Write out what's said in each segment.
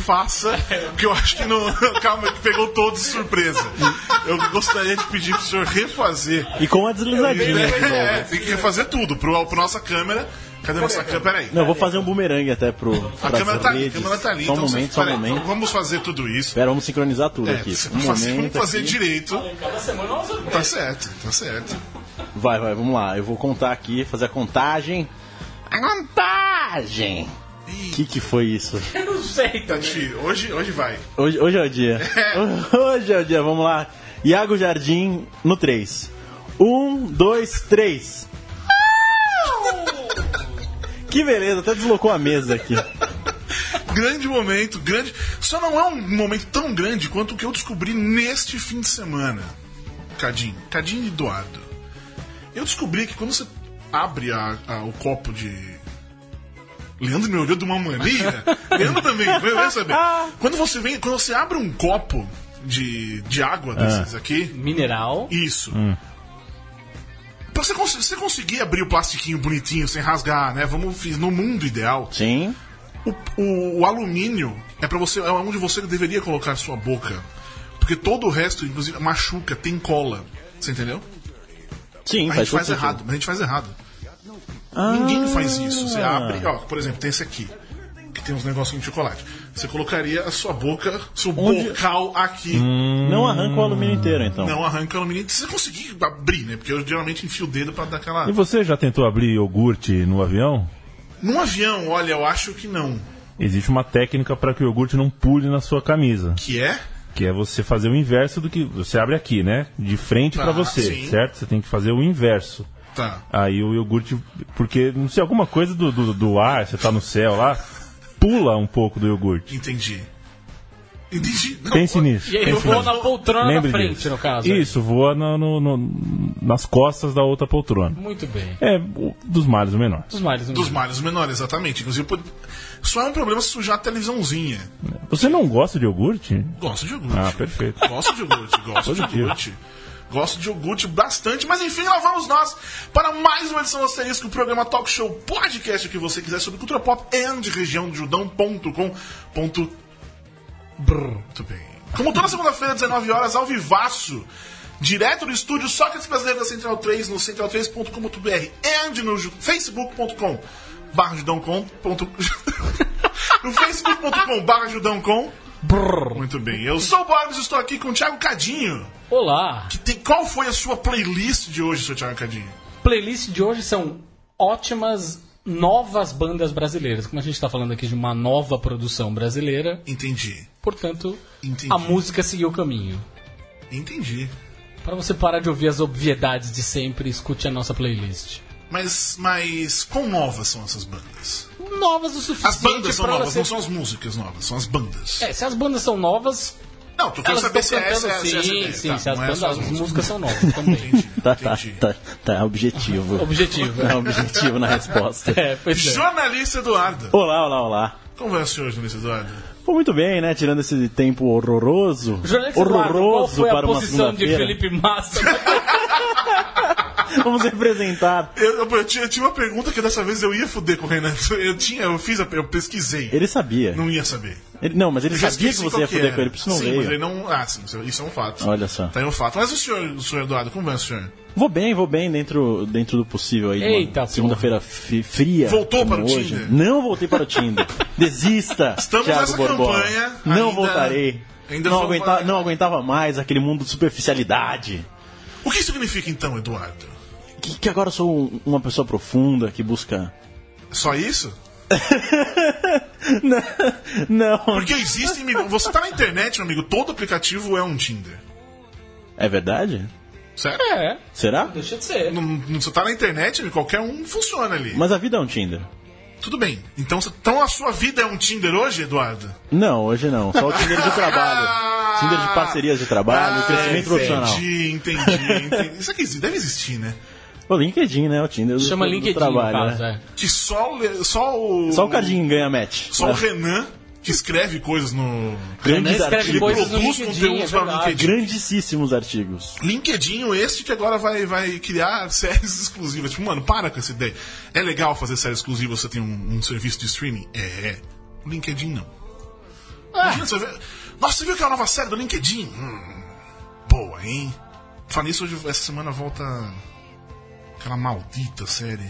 Refaça, porque eu acho que não. Calma, que pegou todos de surpresa. Eu gostaria de pedir pro senhor refazer. E com a deslizadinha. aqui, É, né? tem que refazer tudo pro, pro nossa câmera. Cadê nossa câmera? Peraí. Não, eu vou fazer um bumerangue até pro. A câmera tá ali, a câmera tá ali. Só um então, momento, só um momento. Vamos fazer tudo isso. Espera, vamos sincronizar tudo É, aqui. Um vamos fazer, momento. fazer aqui. direito. Cada semana nós vamos Tá certo, tá certo. Vai, vai, vamos lá. Eu vou contar aqui, fazer a contagem. A contagem! O que, que foi isso? Eu não sei, Tá tá? difícil. Hoje, hoje vai. Hoje, hoje é o dia. Hoje é o dia, vamos lá. Iago Jardim no 3. 1, 2, 3. Que beleza, até deslocou a mesa aqui. Grande momento, grande. Só não é um momento tão grande quanto o que eu descobri neste fim de semana. Cadinho, Cadinho e Eduardo. Eu descobri que quando você abre a- a- o copo de. Leandro me olhou de uma maneira. Leandro também, vai vai saber. Quando você vem, quando você abre um copo de, de água desses aqui, Mineral. isso. Pra você, cons- você conseguir abrir o plastiquinho bonitinho, sem rasgar, né? Vamos no mundo ideal. Sim. O, o- o alumínio é para você, é onde você deveria colocar a sua boca. Porque todo o resto, inclusive, machuca, tem cola. Você entendeu? Sim, A faz gente faz errado, mas a gente faz errado. Ah. Ninguém faz isso. Você abre, ó, por exemplo, tem esse aqui, que tem uns negocinhos de chocolate. Você colocaria a sua boca, seu Onde- bocal aqui. Não arranca o alumínio inteiro, então. Não arranca o alumínio. Se você conseguir abrir, né? Porque eu geralmente enfio o dedo pra dar aquela. E você já tentou abrir iogurte no avião? Num avião, olha, eu acho que não. Existe uma técnica para que o iogurte não pule na sua camisa, Que é? que é você fazer o inverso do que você abre aqui, né? De frente Tá, para você, sim. certo? Você tem que fazer o inverso. Tá. Aí o iogurte, porque não sei alguma coisa do, do, do ar, você tá no céu lá, pula um pouco do iogurte. Entendi. Entendi. Não, Pense ó, nisso. E aí voa nisso. na poltrona Lembre da frente, disso. no caso. é. Isso, voa no- no- no- nas costas da outra poltrona. Muito bem. É o- dos males o menor. Dos males. Dos males menores, exatamente. Inclusive, pode- só é um problema se sujar a televisãozinha. Você não gosta de iogurte? Gosto de iogurte. Ah, perfeito. Gosto de iogurte, gosto de iogurte. Gosto de iogurte bastante, mas enfim, lá vamos nós para mais uma edição do Asterisco, o programa Talk Show Podcast, o que você quiser sobre cultura pop de região. Brrr, Muito bem. Como toda segunda-feira, 19 horas, ao vivaço, direto do estúdio Sócrates Brasileiro da Central 3, no central3.com.br e no facebook.com barra judãocom. no facebook.com barra judãocom. Muito bem, eu sou o Borbs e estou aqui com o Thiago Cadinho. Olá. Que tem- qual foi a sua playlist de hoje, seu Thiago Cadinho? Playlist de hoje são ótimas novas bandas brasileiras. Como a gente está falando aqui de uma nova produção brasileira, Entendi. portanto, Entendi. a música seguiu o caminho. Entendi. Para você parar de ouvir as obviedades de sempre, escute a nossa playlist. Mas, mas quão novas são essas bandas? Novas o suficiente As bandas são novas, você... não são as músicas novas, são as bandas. É, se as bandas são novas, Não, tu quer elas saber estão se é essa, se é sim, sim, Tá, se as, é bandas, só as músicas são novas também. Entendi, Tá, tá, entendi. tá, tá, objetivo. Objetivo. É objetivo na resposta. É, pois é. Jornalista Eduardo. Olá, olá, olá. Como vai o senhor, jornalista Eduardo? Pô, muito bem, né? Tirando esse tempo horroroso. Jornalista Eduardo, qual horroroso foi a para uma posição de segunda-feira. Felipe Massa? Vamos representar. Eu, eu- eu tinha, eu tinha uma pergunta que dessa vez eu ia foder com o Renan. Eu tinha, eu fiz, a, eu pesquisei. Ele sabia. Não ia saber. Ele- não, mas ele sabia que você ia foder era. com ele, por isso não sim, veio. Mas ele não. Ah, sim, isso- é um fato. Olha só. Tá aí um fato. Mas o senhor, o senhor Eduardo, como vai o senhor? Vou bem, vou bem dentro, dentro do possível aí. Eita, Segunda-feira fria. Voltou para o hoje. Tinder? Não voltei para o Tinder. Desista. Estamos Thiago nessa Borbola. campanha, Não ainda- voltarei. ainda não, aguenta- não aguentava mais aquele mundo de superficialidade. O que significa então, Eduardo? Que, que agora eu sou um- uma pessoa profunda que busca. Só isso? Não. Porque existe, amigo. Você tá na internet, meu amigo, todo aplicativo é um Tinder. É verdade? Certo? é, Será? deixa de ser. Não, não- você tá na internet, amigo, qualquer um funciona ali. Mas a vida é um Tinder. Tudo bem. Então, então a sua vida é um Tinder hoje, Eduardo? Não, hoje não. Só o Tinder de trabalho. Tinder de parcerias de trabalho, Ah, crescimento profissional. Entendi, entendi, entendi. Isso aqui deve existir, né? O LinkedIn, né? O Tinder do, Chama do LinkedIn, trabalho. no caso, né? é. Que só, o só o. Só o Cadinho ganha match. Só o É. Renan, que escreve coisas no. Grandes escreve artigos. coisas no produz LinkedIn, conteúdos é para o. LinkedIn. Grandíssimos artigos. LinkedIn, este que agora vai, vai criar séries exclusivas. Tipo, mano, para com essa ideia. É legal fazer séries exclusivas você tem um, um serviço de streaming? É. O LinkedIn não. Imagina você ver. Nossa, você viu aquela nova série do LinkedIn? Hum, boa, hein? Falando nisso, hoje, essa semana volta aquela maldita série.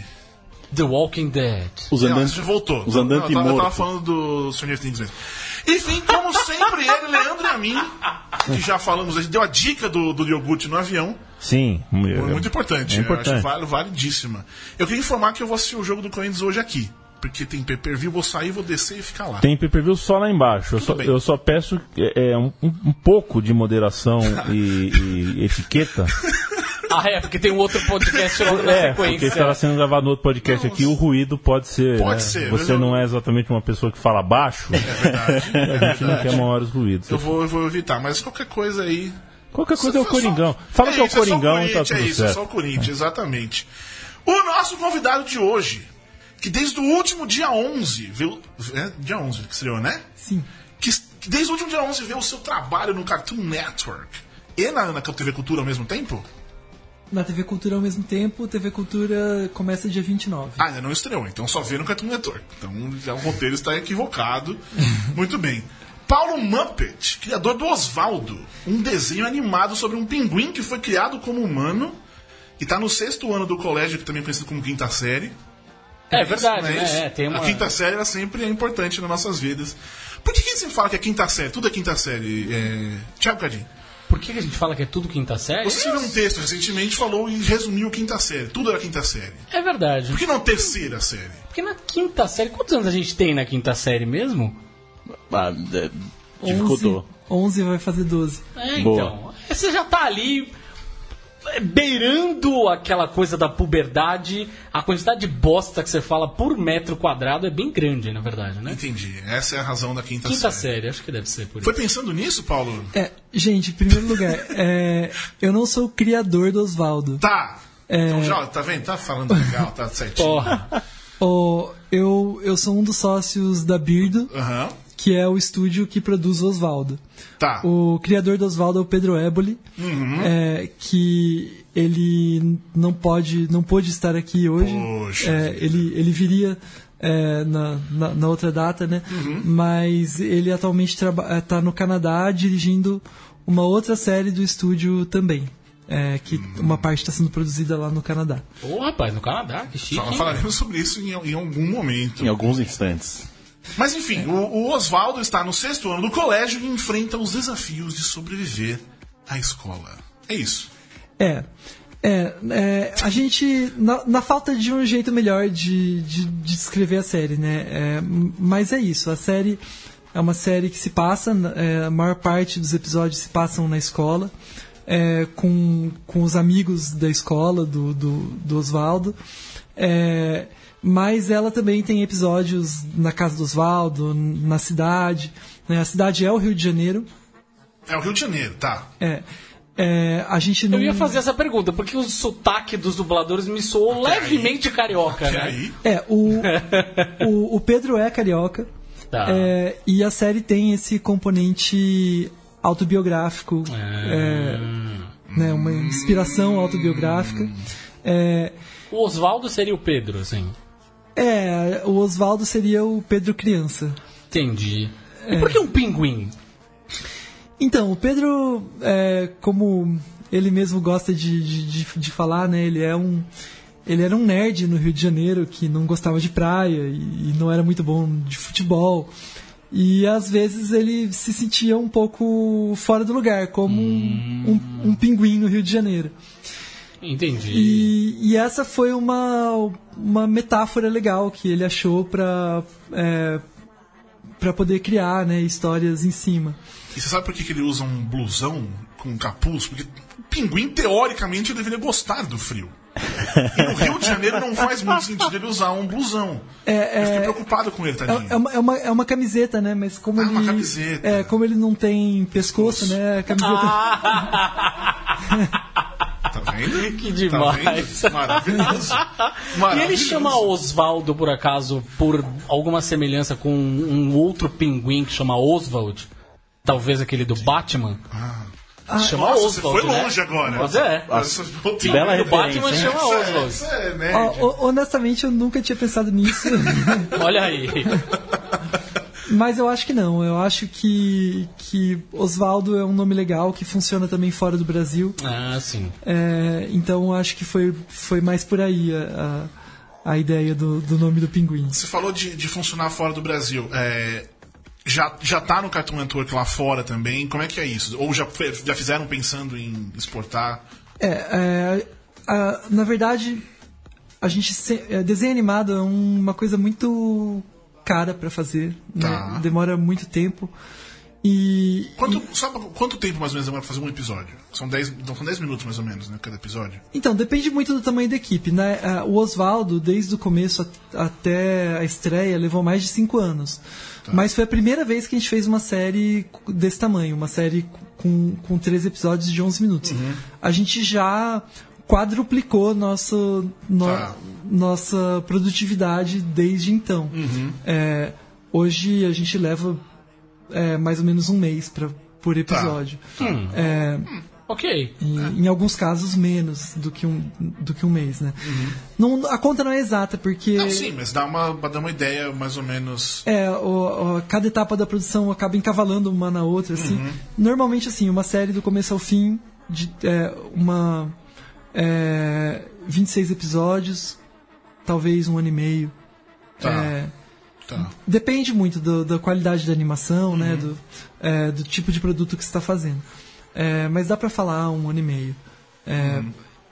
The Walking Dead. Os Não, andantes. você voltou. Os andantes Não, eu, tava, eu tava falando do Stranger Things mesmo. Enfim, como sempre, ele, Leandro e a mim, que já falamos, a gente deu a dica do, do iogurte no avião. Sim. Foi muito importante. É Eu importante. acho vale, validíssima. Eu queria informar que eu vou assistir o jogo do Corinthians hoje aqui. Porque tem pay-per-view, vou sair, vou descer e ficar lá. Tem pay-per-view só lá embaixo. Eu só, eu só peço é, é, um, um pouco de moderação e, e etiqueta. Ah, é, porque tem um outro podcast logo na É, porque sequência. estava sendo gravado no outro podcast aqui, o ruído pode ser. Pode né? ser, Você não eu- é exatamente uma pessoa que fala baixo. É verdade. É A gente não verdade. quer maiores ruídos. Eu vou, eu vou evitar, mas qualquer coisa aí. Qualquer coisa é o Coringão. só- Fala que é o só Coringão e tá tudo É isso, é certo. só o Corinthians, exatamente. O nosso convidado de hoje, que desde o último dia 11, viu? É, dia 11 que estreou, né? Sim. Que, que desde o último dia 11 vê o seu trabalho no Cartoon Network e na, na TV Cultura ao mesmo tempo? Na TV Cultura ao mesmo tempo, TV Cultura começa dia 29. Ah, ainda não estreou, então só vê no Cartoon Network. Então já o roteiro está equivocado. Muito bem. Paulo Muppet, criador do Osvaldo, um desenho animado sobre um pinguim que foi criado como humano e está no sexto ano do colégio, que também é conhecido como quinta série. É verdade, é isso? né? É, tem uma... A quinta série ela sempre é importante nas nossas vidas. Por que, que você fala que é quinta série? Tudo é quinta série. É... Tiago Cadinho. Por que que a gente fala que é tudo quinta série? Você escreveu um texto recentemente falou e resumiu quinta série. Tudo era quinta série. É verdade. Por que não terceira série? Porque na quinta série... Quantos anos a gente tem na quinta série mesmo? Ah, é, dificultou. 11, 11 vai fazer 12. É, Boa. então. Você já tá ali beirando aquela coisa da puberdade. A quantidade de bosta que você fala por metro quadrado é bem grande, na verdade, né? Entendi. Essa é a razão da quinta, Quinta série. série, acho que deve ser por Foi isso. pensando nisso, Paulo? É, gente, em primeiro lugar, é, eu não sou o criador do Osvaldo. Tá. É. Então já, tá vendo? Tá falando legal, tá certinho. Porra. Ó, eu, eu sou um dos sócios da Birdo, Aham. Que é o estúdio que produz o Osvaldo. Tá. O criador do Osvaldo é o Pedro Éboli, é, que ele não pode, não pôde estar aqui hoje. Poxa É, ele, ele viria é, na, na, na outra data, né? Mas ele atualmente está no Canadá dirigindo uma outra série do estúdio também. É, que uma parte está sendo produzida lá no Canadá. Ô, rapaz, no Canadá, que chique. Fala-? Falaremos sobre isso em, em algum momento. Em alguns instantes. Mas enfim, o, o Oswaldo está no sexto ano do colégio e enfrenta os desafios de sobreviver à escola. É isso. É. É, é, a gente. Na, na falta de um jeito melhor de, de, de descrever a série, né? É, mas é isso, a série é uma série que se passa, é, a maior parte dos episódios se passam na escola, é, com, com os amigos da escola, do, do, do Oswaldo. É, mas ela também tem episódios na casa do Oswaldo, na cidade. né? A cidade é o Rio de Janeiro. É o Rio de Janeiro, tá. É, é, a gente não. Eu ia fazer essa pergunta, porque o sotaque dos dubladores me soou levemente carioca, E né? aí? É, o, o, o Pedro é carioca. Tá. é, e a série tem esse componente autobiográfico. é, né, uma inspiração autobiográfica. É, O Oswaldo seria o Pedro, assim. É, o Oswaldo seria o Pedro criança. Entendi. E por que um pinguim? Então, o Pedro, é, como ele mesmo gosta de, de, de, de falar, né, ele é um. Ele era um nerd no Rio de Janeiro que não gostava de praia e, não era muito bom de futebol. E às vezes ele se sentia um pouco fora do lugar, como um, um, um pinguim no Rio de Janeiro. Entendi. E, e essa foi uma, uma metáfora legal que ele achou para é, para poder criar né, histórias em cima. E você sabe por que, que ele usa um blusão com um capuz? Porque o pinguim, teoricamente, deveria gostar do frio. E no Rio de Janeiro não faz muito sentido ele usar um blusão. É, Eu fiquei é, preocupado com ele, tadinho. É, é uma, é, uma, é uma camiseta, né? Mas como Ah, ele. uma camiseta. É, como ele não tem pescoço, né? A camiseta. Tá vendo? Que Tá demais. vendo? Maravilhoso. E Maravilhoso. ele chama Oswaldo, por acaso, por alguma semelhança com um outro pinguim que chama Oswald? Talvez aquele do Batman? chama Nossa, Oswald, você foi né? longe agora. Mas é. Nossa, Bela do referência, Batman chama Essa é- Oswald. essa é. Ó, ho- honestamente, eu nunca tinha pensado nisso. Olha aí. Mas eu acho que não. Eu acho que, que Oswaldo é um nome legal que funciona também fora do Brasil. Ah, sim. É, então eu acho que foi, foi mais por aí a, a, a ideia do, do nome do pinguim. Você falou de, de funcionar fora do Brasil. É, já, já tá no Cartoon Network lá fora também? Como é que é isso? Ou já, já fizeram pensando em exportar? É, é, a- na verdade, a gente se- é, desenho animado é uma coisa muito cara pra fazer, né? Tá. demora muito tempo e, Quanto, sabe quanto tempo mais ou menos demora pra fazer um episódio? São 10, então são 10 minutos mais ou menos, né? Cada episódio. Então, depende muito do tamanho da equipe. Né? Ah, O Oswaldo, desde o começo até a estreia, levou mais de cinco anos. Mas foi a primeira vez que a gente fez uma série desse tamanho, uma série com, com três episódios de 11 minutos. A gente já quadruplicou nosso, no- Tá. nossa produtividade desde então. É, hoje a gente leva é, mais ou menos um mês pra, por episódio. É, Ok. em, em alguns casos menos do que um, do que um mês, né? Não, a conta não é exata, porque Não, sim, mas dá uma, dá uma ideia mais ou menos. é, o- o- cada etapa da produção acaba encavalando uma na outra, assim. Normalmente, assim, uma série do começo ao fim, de é, uma é, 26 episódios, talvez um ano e meio. Tá. É, Tá. Depende muito do- da qualidade da animação, né? Do, é, do tipo de produto que você está fazendo. É, mas dá para falar um ano e meio. É,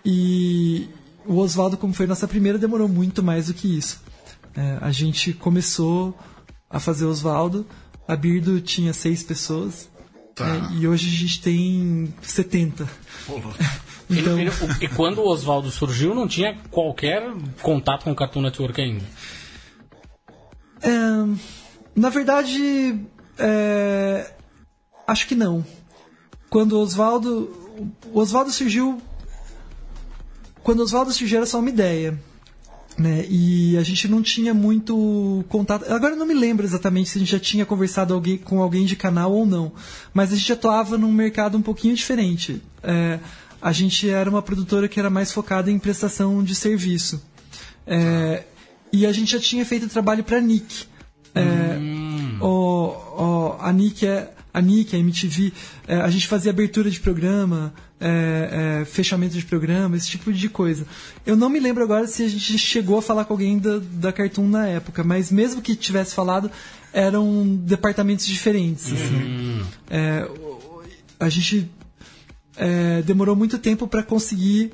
E o Oswaldo, como foi nossa primeira, demorou muito mais do que isso. É, a gente começou a fazer Oswaldo, a Birdo tinha seis pessoas. Tá. e hoje a gente tem 70. Pô, Então, E, e quando o Oswaldo surgiu, não tinha qualquer contato com o Cartoon Network ainda. É, na verdade, é, acho que não. Quando o Oswaldo. O Oswaldo surgiu. Quando o Oswaldo surgiu era só uma ideia. Né? E a gente não tinha muito contato. Agora eu não me lembro exatamente se a gente já tinha conversado alguém, com alguém de canal ou não. Mas a gente atuava num mercado um pouquinho diferente. É, a gente era uma produtora que era mais focada em prestação de serviço. É, e a gente já tinha feito trabalho para Nick. É, o- o- a Nick é a Nick, a MTV, é, a gente fazia abertura de programa, é, é, fechamento de programa, esse tipo de coisa. Eu não me lembro agora se a gente chegou a falar com alguém da, da Cartoon na época, mas mesmo que tivesse falado, eram departamentos diferentes. assim. É, o- a gente é, demorou muito tempo para conseguir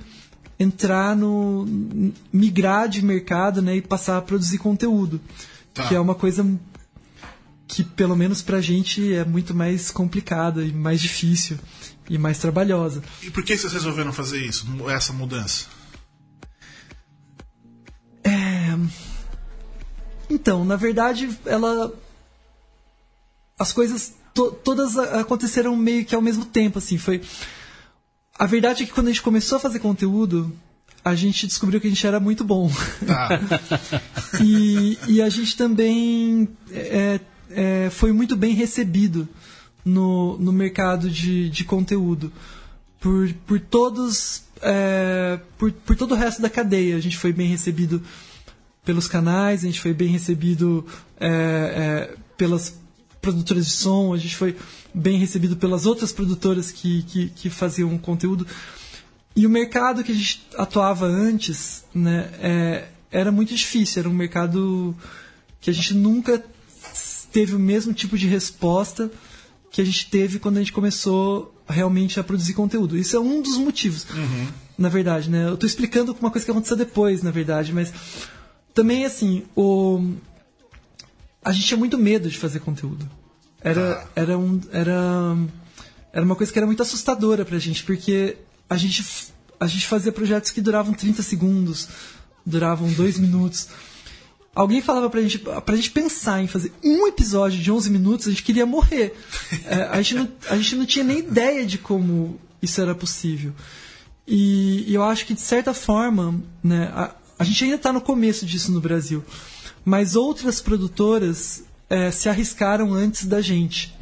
entrar no migrar de mercado né, e passar a produzir conteúdo Tá. que é uma coisa que pelo menos pra gente é muito mais complicada e mais difícil e mais trabalhosa E por que vocês resolveram fazer isso, essa mudança? então na verdade ela as coisas to- todas a- aconteceram meio que ao mesmo tempo assim foi a verdade é que quando a gente começou a fazer conteúdo a gente descobriu que a gente era muito bom Tá. e, e a gente também é, é, foi muito bem recebido no, no mercado de, de conteúdo por, por todos é, por, por todo o resto da cadeia a gente foi bem recebido pelos canais a gente foi bem recebido é, é, pelas produtoras de som a gente foi bem recebido pelas outras produtoras que, que, que faziam conteúdo e o mercado que a gente atuava antes, né, é, era muito difícil. Era um mercado que a gente nunca teve o mesmo tipo de resposta que a gente teve quando a gente começou realmente a produzir conteúdo. Isso é um dos motivos, na verdade, né? Eu estou explicando uma coisa que aconteceu depois, na verdade, mas também assim, o a gente tinha muito medo de fazer conteúdo. Era era um era era uma coisa que era muito assustadora pra gente, porque a gente, a gente fazia projetos que duravam 30 segundos, duravam 2 minutos. Alguém falava pra gente, pra gente pensar em fazer um episódio de 11 minutos, a gente queria morrer. É, a, gente não, a gente não tinha nem ideia de como isso era possível. E, e eu acho que, de certa forma, né, a, a gente ainda está no começo disso no Brasil, mas outras produtoras é, se arriscaram antes da gente.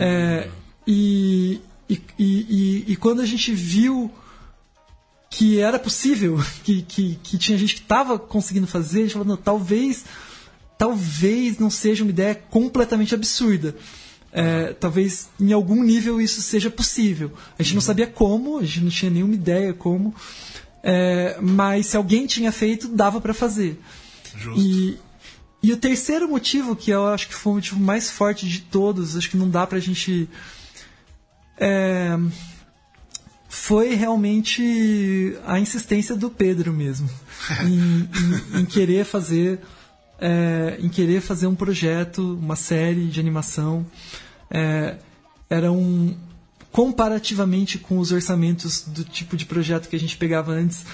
É, e, e, e, e- quando a gente viu que era possível, que, que, que tinha gente que estava conseguindo fazer, a gente falou, não, talvez talvez não seja uma ideia completamente absurda. É, talvez em algum nível isso seja possível. A gente não sabia como, a gente não tinha nenhuma ideia como, é, mas se alguém tinha feito, dava para fazer. Justo. E, e o terceiro motivo, que eu acho que foi o motivo mais forte de todos, acho que não dá pra gente. É, foi realmente a insistência do Pedro mesmo. em, em, em querer fazer. é, em querer fazer um projeto, uma série de animação. É, era um. Comparativamente com os orçamentos do tipo de projeto que a gente pegava antes,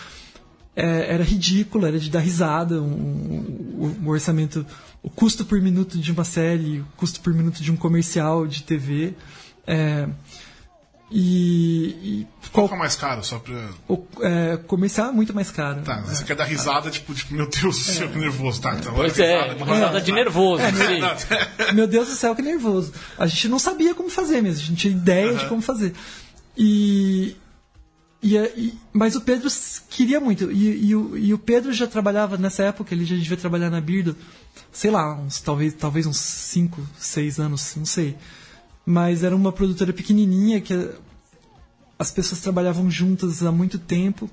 é, era ridículo, era de dar risada. Um, um- um orçamento, o custo por minuto de uma série, o custo por minuto de um comercial de TV. é, e, e Qual qual, que é mais caro? Só pra. o é, comercial é muito mais caro. Tá, você quer dar risada, tipo, tipo, meu Deus do céu, que nervoso. Tá, então. Pois é, risada, uma risada de nervoso. sim. Meu Deus do céu, que nervoso. A gente não sabia como fazer mesmo, a gente não tinha ideia de como fazer. E. e, e- mas o Pedro queria muito. E, e o, e o Pedro já trabalhava nessa época, ele já devia trabalhar na Birdo, sei lá, uns, talvez, talvez uns 5, 6 anos, não sei. Mas era uma produtora pequenininha que as pessoas trabalhavam juntas há muito tempo.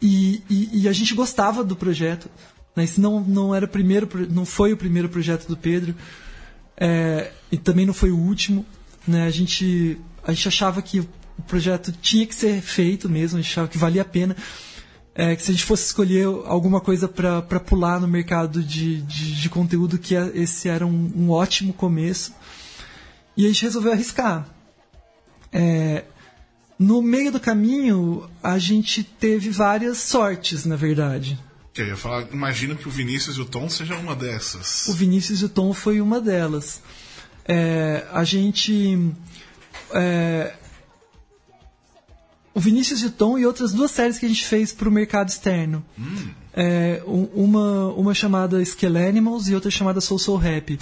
E, e- e a gente gostava do projeto. Né? Esse não, não era o primeiro, não foi o primeiro projeto do Pedro. É, e também não foi o último. Né? A, gente, a gente achava que o projeto tinha que ser feito mesmo, a gente achava que valia a pena. É, que se a gente fosse escolher alguma coisa para pular no mercado de, de, de conteúdo, que é- esse era um, um ótimo começo. E a gente resolveu arriscar. É, no meio do caminho, a gente teve várias sortes, na verdade. Eu ia falar, imagino que o Vinícius e o Tom sejam uma dessas. O Vinícius e o Tom foi uma delas. É, a gente. é, o Vinícius e o Tom e outras duas séries que a gente fez para o mercado externo. É, um- uma, uma chamada Skell Animals e outra chamada Soul Soul Rap.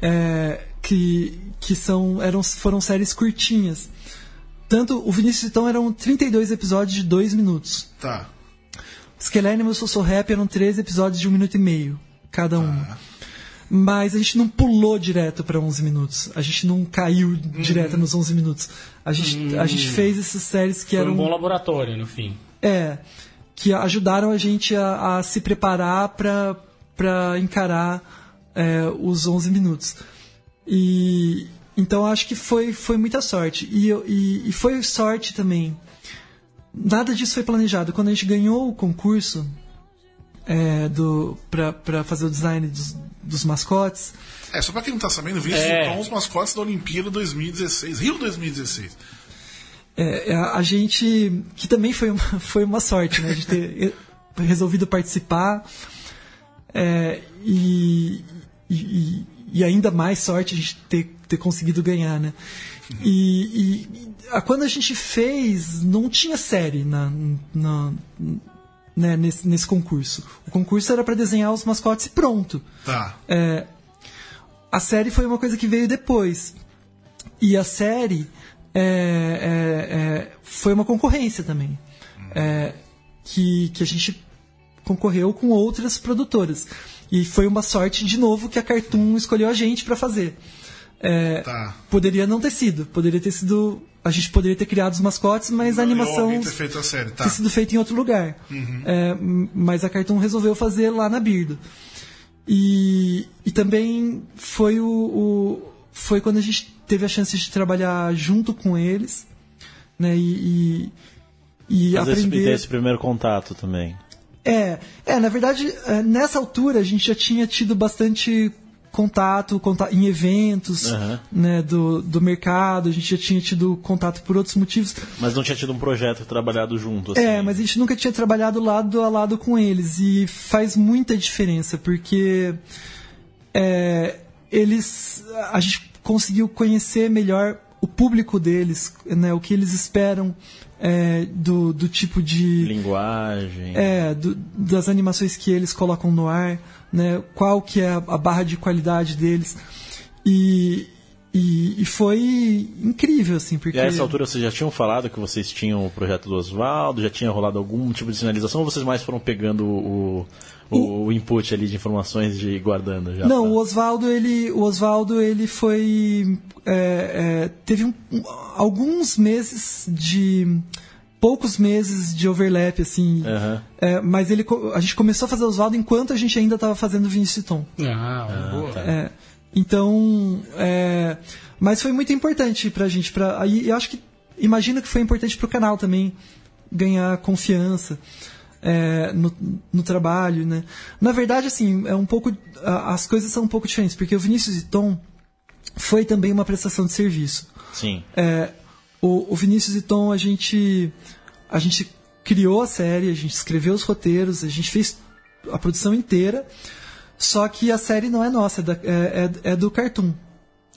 É, que que são, eram, foram séries curtinhas. Tanto o Vinícius e o Tom eram 32 episódios de 2 minutos. Tá. Skell Animals e Soul Soul Rap eram 13 episódios de 1 minuto e meio, cada um. Mas a gente não pulou direto para 11 minutos. A gente não caiu direto nos 11 minutos. A gente, a gente fez essas séries que Foi eram. um bom laboratório, no fim. É, que ajudaram a gente a, a se preparar para encarar é, os 11 minutos. E então acho que foi, foi muita sorte. E, e, e foi sorte também. Nada disso foi planejado. Quando a gente ganhou o concurso é, do para fazer o design dos, dos mascotes, É, só pra quem não tá sabendo, Vinícius É. Tom, os mascotes da Olimpíada 2016. Rio 2016. É, a, a gente. Que também foi uma, foi uma sorte, né? De ter resolvido participar. É, e, e, e- e ainda mais sorte a gente ter, ter conseguido ganhar, né? E, e a- quando a gente fez, não tinha série na, na- né, nesse, nesse concurso. O concurso era para desenhar os mascotes e pronto. Tá. É, a série foi uma coisa que veio depois. E a série é, é, é, foi uma concorrência também. É, que, que a gente concorreu com outras produtoras. E foi uma sorte, de novo, que a Cartoon escolheu a gente para fazer. É, Tá. Poderia não ter sido. Poderia ter sido. A gente poderia ter criado os mascotes, mas a Ou animação ter feito a série, tá. ter sido feito em outro lugar. É, m- mas a Cartoon resolveu fazer lá na Birdo. E, e também foi o, o- foi quando a gente teve a chance de trabalhar junto com eles, né? E, e, e Fazer esse, aprender. ter esse primeiro contato também. É, é, na verdade, é, nessa altura a gente já tinha tido bastante contato, conta- em eventos Aham. né, do, do mercado, a gente já tinha tido contato por outros motivos. Mas não tinha tido um projeto trabalhado junto, assim. É, mas a gente nunca tinha trabalhado lado a lado com eles e faz muita diferença porque é, eles a gente conseguiu conhecer melhor o público deles, né, o que eles esperam é, do, do tipo de Linguagem. é, do- das animações que eles colocam no ar, né? Qual que é a, a barra de qualidade deles. E, e, e foi incrível, assim, porque... E a essa altura vocês já tinham falado que vocês tinham o projeto do Oswaldo, já tinha rolado algum tipo de sinalização ou vocês mais foram pegando o, o, o input ali de informações de guardando já. Não, pra- o Oswaldo ele, o Oswaldo ele foi é, é, teve um- alguns meses de poucos meses de overlap assim, Aham. é, mas ele a gente começou a fazer o Oswaldo enquanto a gente ainda estava fazendo Vinícius e Tom. Ah, boa. tá. É, então, é, mas foi muito importante pra gente. Pra, aí eu acho que, imagino que foi importante pro canal também ganhar confiança é, no, no trabalho, né? Na verdade, assim, é um pouco, as coisas são um pouco diferentes, porque o Vinícius e Tom foi também uma prestação de serviço. Sim. É, o, o Vinícius e Tom, a gente, a gente criou a série, a gente escreveu os roteiros, a gente fez a produção inteira, só que a série não é nossa, é, da- é- é- é do Cartoon.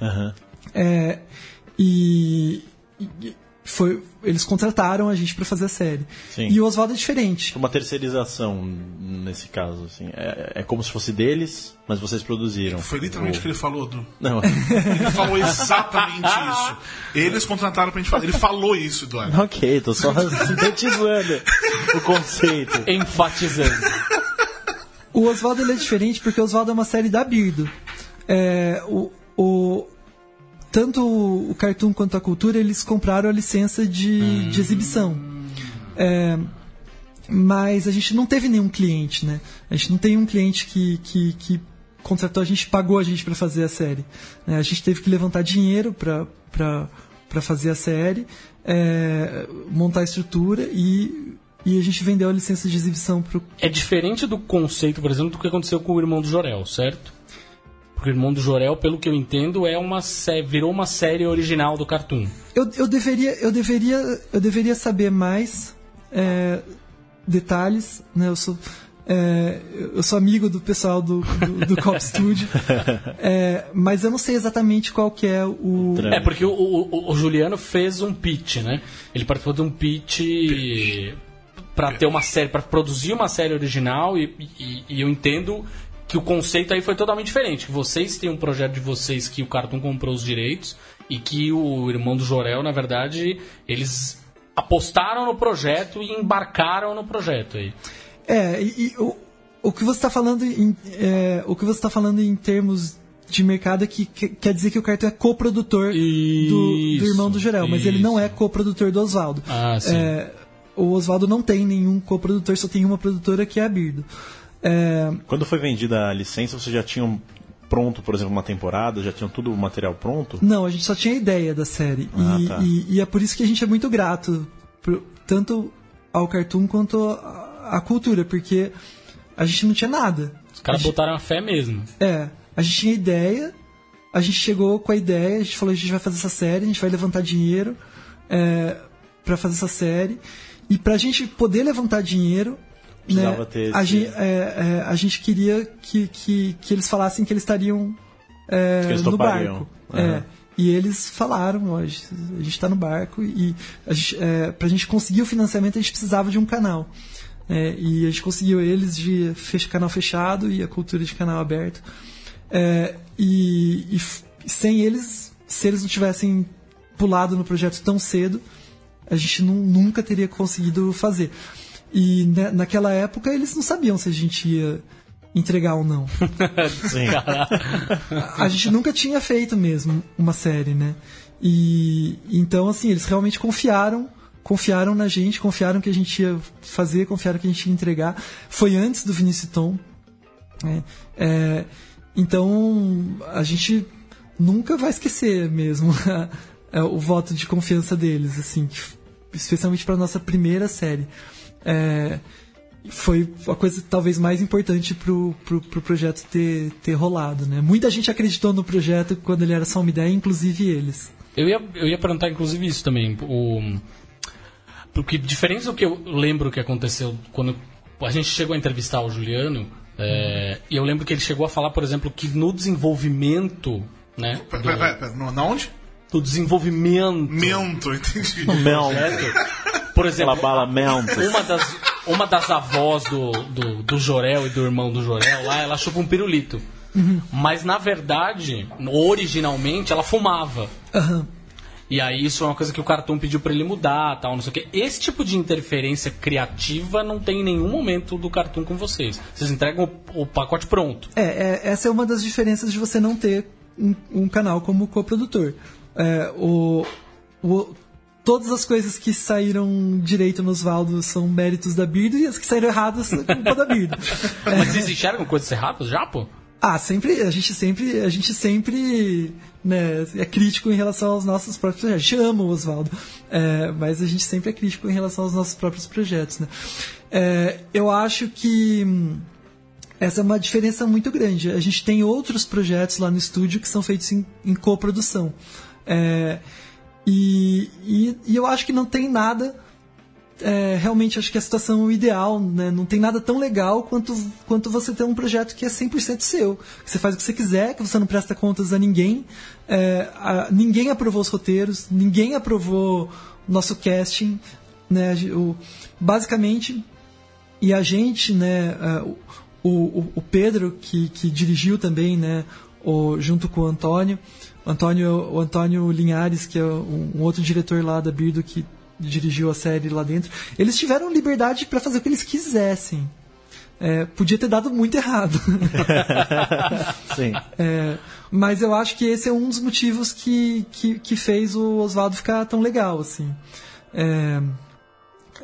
Aham. É, e, e foi, eles contrataram a gente para fazer a série. Sim. E o Oswaldo é diferente. Uma terceirização nesse caso, assim. É, é como se fosse deles, mas vocês produziram. Foi literalmente o que ele falou, Du. Não. Ele falou exatamente isso. Eles contrataram pra gente fazer. Ele falou isso, Eduardo. ok, tô só sintetizando o conceito. Enfatizando. O Oswaldo ele é diferente porque o Oswaldo é uma série da Birdo. É, o, o- tanto o Cartoon quanto a Cultura eles compraram a licença de, de exibição. É, mas a gente não teve nenhum cliente, né? A gente não tem um cliente que, que, que contratou a gente, pagou a gente para fazer a série. né? A gente teve que levantar dinheiro para fazer a série, é, montar a estrutura e, e a gente vendeu a licença de exibição pro, É diferente do conceito, por exemplo, do que aconteceu com o irmão do Jorel, certo? Porque o irmão do Jorel, pelo que eu entendo, é uma sé- virou uma série original do Cartoon. Eu, eu deveria eu deveria eu deveria saber mais é, detalhes né eu sou é, eu sou amigo do pessoal do, do, do Cop Studio é, mas eu não sei exatamente qual que é o É, porque o, o- o Juliano fez um pitch, né? Ele participou de um pitch para ter uma série, para produzir uma série original e, e- e eu entendo que o conceito aí foi totalmente diferente. Vocês têm um projeto de vocês que o Cartoon comprou os direitos e que o irmão do Jorel, na verdade, eles apostaram no projeto e embarcaram no projeto aí. É, e, e o, o que você está falando em, é, o que você está falando em termos de mercado é que, que- quer dizer que o Cartoon é coprodutor do, do irmão do Jorel, mas ele não é coprodutor do Oswaldo. Ah, sim. É, o Oswaldo não tem nenhum coprodutor, só tem uma produtora que é a Birdo. É, Quando foi vendida a licença, vocês já tinham pronto, por exemplo, uma temporada? Já tinham tudo o material pronto? Não, a gente só tinha ideia da série. Ah, e, tá. e- e é por isso que a gente é muito grato, pro- tanto ao Cartoon quanto à cultura, porque a gente não tinha nada. Os caras botaram a fé mesmo. É, a gente tinha ideia, a gente chegou com a ideia, a gente falou, a gente vai fazer essa série, a gente vai levantar dinheiro é, para fazer essa série. E pra gente poder levantar dinheiro, né, a, gente, é, é, a gente queria que, que, que eles falassem que eles estariam é, Que eles no barco. É, e eles falaram, ó, a gente a está no barco e a gente, é, gente conseguir o financiamento a gente precisava de um canal. É, e a gente conseguiu eles de fech- canal fechado e a cultura de canal aberto. E, e sem eles, se eles não tivessem pulado no projeto tão cedo, a gente nu- nunca teria conseguido fazer. E né, naquela época eles não sabiam se a gente ia entregar ou não. Sim. a gente nunca tinha feito mesmo uma série, né? E então assim, eles realmente confiaram, confiaram na gente, confiaram que a gente ia fazer, confiaram que a gente ia entregar. Foi antes do Vinícius Tom. né? É, então a gente nunca vai esquecer mesmo o voto de confiança deles, assim, que- especialmente para nossa primeira série. É, foi a coisa talvez mais importante pro, pro, pro projeto ter, ter rolado, né? Muita gente acreditou no projeto quando ele era só uma ideia, inclusive eles. Eu ia, eu ia perguntar, inclusive, isso também. O, porque, diferente do que eu lembro que aconteceu quando a gente chegou a entrevistar o Juliano, é, e eu lembro que ele chegou a falar, por exemplo, que no desenvolvimento, né? Pera, do- pera, pera, pera. Na onde? Do desenvolvimento. Mento, entendi. Mel. Por exemplo, Aquela bala uma das, uma das avós do, do, do Jorel e do irmão do Jorel lá, ela chupa um pirulito. Mas na verdade, originalmente, ela fumava. Aham. E aí isso é uma coisa que o Cartoon pediu pra ele mudar, tal, não sei o quê. Esse tipo de interferência criativa não tem em nenhum momento do Cartoon com vocês. Vocês entregam o, o pacote pronto. É, é, essa é uma das diferenças de você não ter um, um canal como coprodutor. É, o, o, todas as coisas que saíram direito no Osvaldo são méritos da Birdo e as que saíram erradas são culpa da Birdo. Mas vocês enxergam coisas erradas já, pô? Ah, sempre, a gente sempre, a gente sempre né, é crítico em relação aos nossos próprios projetos. A gente ama o Oswaldo, é, mas a gente sempre é crítico em relação aos nossos próprios projetos. Né? É, eu acho que hum, essa é uma diferença muito grande. A gente tem outros projetos lá no estúdio que são feitos em, em coprodução. É, e, e, e eu acho que não tem nada é, realmente acho que é a situação ideal, né? Não tem nada tão legal quanto, quanto você ter um projeto que é 100% seu. Que você faz o que você quiser, que você não presta contas a ninguém. É, a, ninguém aprovou os roteiros, ninguém aprovou nosso casting, né? O, basicamente, e a gente, né? O, o, o Pedro, que, que dirigiu também, né? O, junto com o Antônio, Antônio, o Antônio Linhares, que é um, um outro diretor lá da Birdo que dirigiu a série lá dentro, eles tiveram liberdade para fazer o que eles quisessem. É, podia ter dado muito errado. Sim. É, mas eu acho que esse é um dos motivos que, que, que fez o Oswaldo ficar tão legal. Assim. É,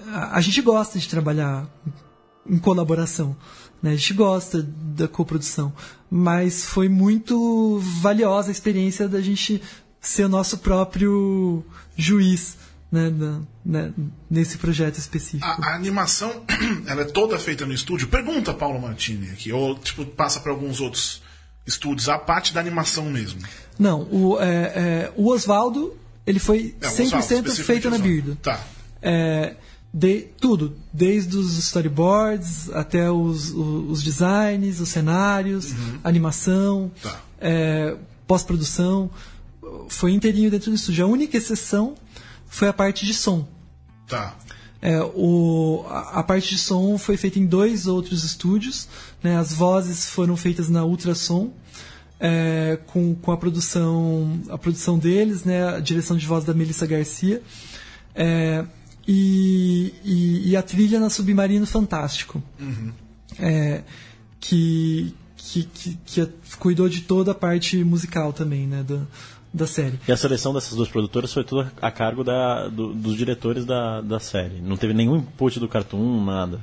a, a gente gosta de trabalhar em colaboração. Né? A gente gosta da coprodução. Mas foi muito valiosa a experiência da gente ser o nosso próprio juiz né, né, nesse projeto específico. A, a, animação, ela é toda feita no estúdio? Pergunta Paulo Martini aqui, ou tipo, passa para alguns outros estúdios, a parte da animação mesmo. Não, o, é, é, o Oswaldo, ele foi é, 100% feito na Birdo. Tá. É, de, tudo, desde os storyboards até os, os, os designs, os cenários, uhum. animação, tá. É, pós-produção, foi inteirinho dentro do estúdio. A única exceção foi a parte de som. Tá. É, o, a, a, parte de som foi feita em dois outros estúdios. Né? As vozes foram feitas na Ultrassom, é, com, com a produção a produção deles, né? a direção de voz da Melissa Garcia. É, e, e, e, a trilha na Submarino Fantástico. Uhum. É, que, que, que, que, cuidou de toda a parte musical também, né? Do, da série. E a seleção dessas duas produtoras foi tudo a cargo da, do, dos diretores da, da série. Não teve nenhum input do Cartoon, nada.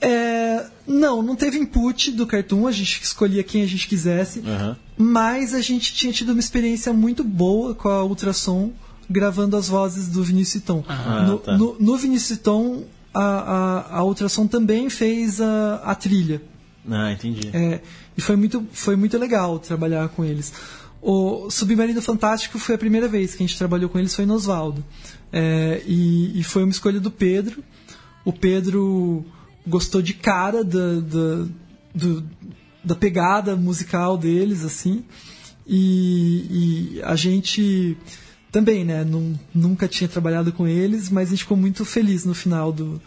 É, não, não teve input do Cartoon, a gente escolhia quem a gente quisesse, uhum. mas a gente tinha tido uma experiência muito boa com a Ultrassom gravando as vozes do Vinícius Tom. Ah, no, tá. no, no Vinícius Tom, a, a, a Ultrassom também fez a, a trilha. Ah, entendi. É, e foi muito, foi muito legal trabalhar com eles. O Submarino Fantástico foi a primeira vez que a gente trabalhou com eles, foi no Oswaldo. É, e, e, foi uma escolha do Pedro. O Pedro gostou de cara da, da, do, da pegada musical deles, assim. E, e a gente também, né? Num, nunca tinha trabalhado com eles, mas a gente ficou muito feliz no final do,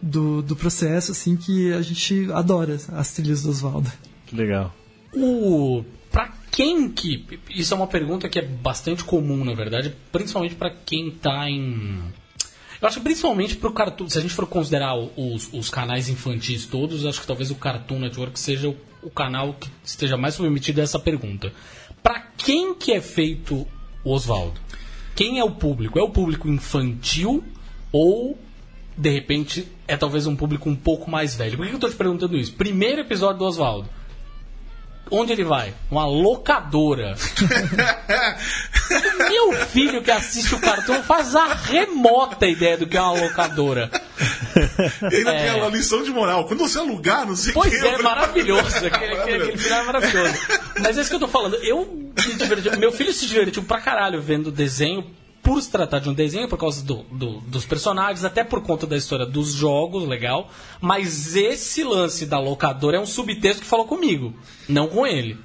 do, do processo, assim, que a gente adora as trilhas do Oswaldo. Que legal. O para quem que. Isso é uma pergunta que é bastante comum, na verdade, principalmente para quem tá em. Eu acho que principalmente pro Cartoon, se a gente for considerar os, os canais infantis todos, acho que talvez o Cartoon Network seja o, o canal que esteja mais submetido a essa pergunta. Para quem que é feito o Oswaldo? Quem é o público? É o público infantil ou de repente é talvez um público um pouco mais velho? Por que eu estou te perguntando isso? Primeiro episódio do Oswaldo onde ele vai? Uma locadora. Meu filho que assiste o cartão faz a remota ideia do que é uma locadora. E ainda é... tem a lição de moral. Quando você alugar, não sei o Pois é, maravilhoso. Aquele, aquele final é maravilhoso. Mas é isso que eu tô falando. Eu me diverti. Meu filho se divertiu pra caralho vendo desenho por se tratar de um desenho, por causa do, do, dos personagens, até por conta da história dos jogos, legal. Mas esse lance da locadora é um subtexto que falou comigo, não com ele.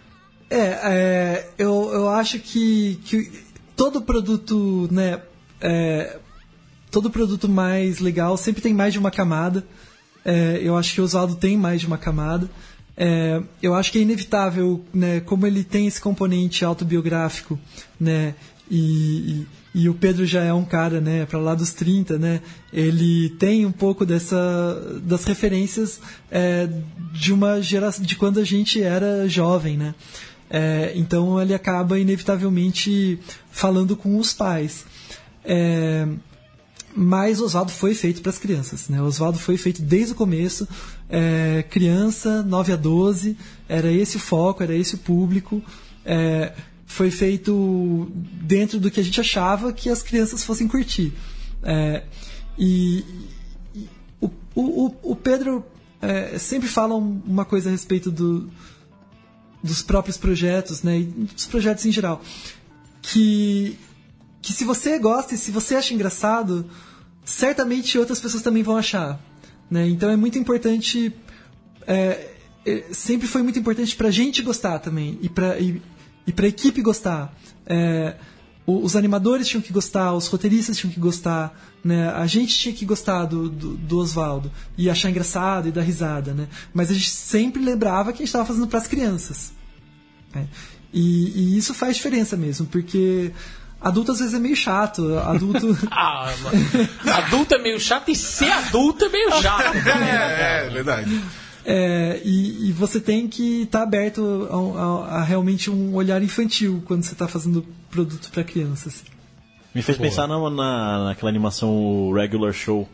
É, é eu, eu acho que, que todo produto, né, é, todo produto mais legal sempre tem mais de uma camada. É, eu acho que o Oswaldo tem mais de uma camada. É, eu acho que é inevitável, né, como ele tem esse componente autobiográfico, né, e, e, e o Pedro já é um cara, né, para lá dos 30, né? Ele tem um pouco dessa das referências é, de uma geração de quando a gente era jovem, né? É, então ele acaba inevitavelmente falando com os pais. É, mas Oswaldo foi feito para as crianças. Né? Oswaldo foi feito desde o começo, é, criança, 9 a 12, era esse o foco, era esse o público. É, foi feito dentro do que a gente achava que as crianças fossem curtir. É, e, e o, o, o, Pedro é, sempre fala uma coisa a respeito do, dos próprios projetos, né, e dos projetos em geral, que que se você gosta e se você acha engraçado, certamente outras pessoas também vão achar. Né? Então é muito importante. É, é, sempre foi muito importante para a gente gostar também e para e, e a equipe gostar. É, os animadores tinham que gostar, os roteiristas tinham que gostar, né? A gente tinha que gostar do, do, do Oswaldo e achar engraçado e dar risada, né? Mas a gente sempre lembrava que a gente estava fazendo para as crianças. Né? E, e, isso faz diferença mesmo, porque Adulto às vezes é meio chato. Adulto. ah, adulto é meio chato e ser adulto é meio chato. é, é, verdade. É, e, e, você tem que estar tá aberto a, a, a, realmente um olhar infantil quando você está fazendo produto para crianças. Me fez Boa. pensar na, na, naquela animação Regular Show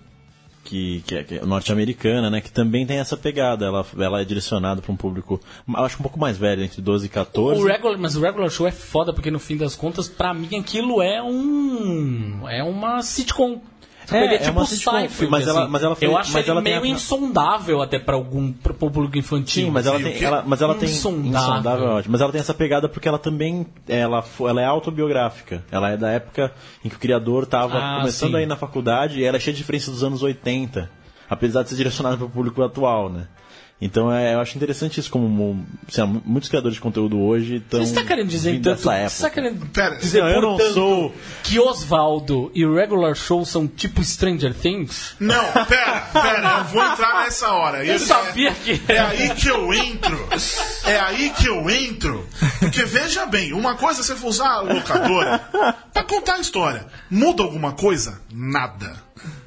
que, que, é, que é norte-americana, né? Que também tem essa pegada. Ela, ela é direcionada para um público, acho um pouco mais velho, entre 12 e 14. O regular, mas o regular show é foda porque no fim das contas, para mim aquilo é um é uma sitcom. É, ele é, é tipo Seinfeld, mas ela, assim. mas ela foi, Eu acho mas ele meio a... insondável até para algum pro público infantil. Sim, mas ela tem, ela, mas ela tem insondável. insondável é ótimo. Mas ela tem essa pegada porque ela também ela, ela é autobiográfica. Ela é da época em que o criador estava ah, começando sim. aí na faculdade e ela é cheia de diferença dos anos 80, apesar de ser direcionada para o público atual, né? Então é, eu acho interessante isso como lá, muitos criadores de conteúdo hoje estão. Você está querendo dizer tanto, época. Você está querendo Pera, dizer não, eu não sou que Osvaldo e Regular Show são tipo Stranger Things? Não, pera, pera, eu vou entrar nessa hora. Eu, sabia que é aí que eu entro. É aí que eu entro. Porque veja bem, uma coisa é você for usar a locadora para contar a história. Muda alguma coisa? Nada.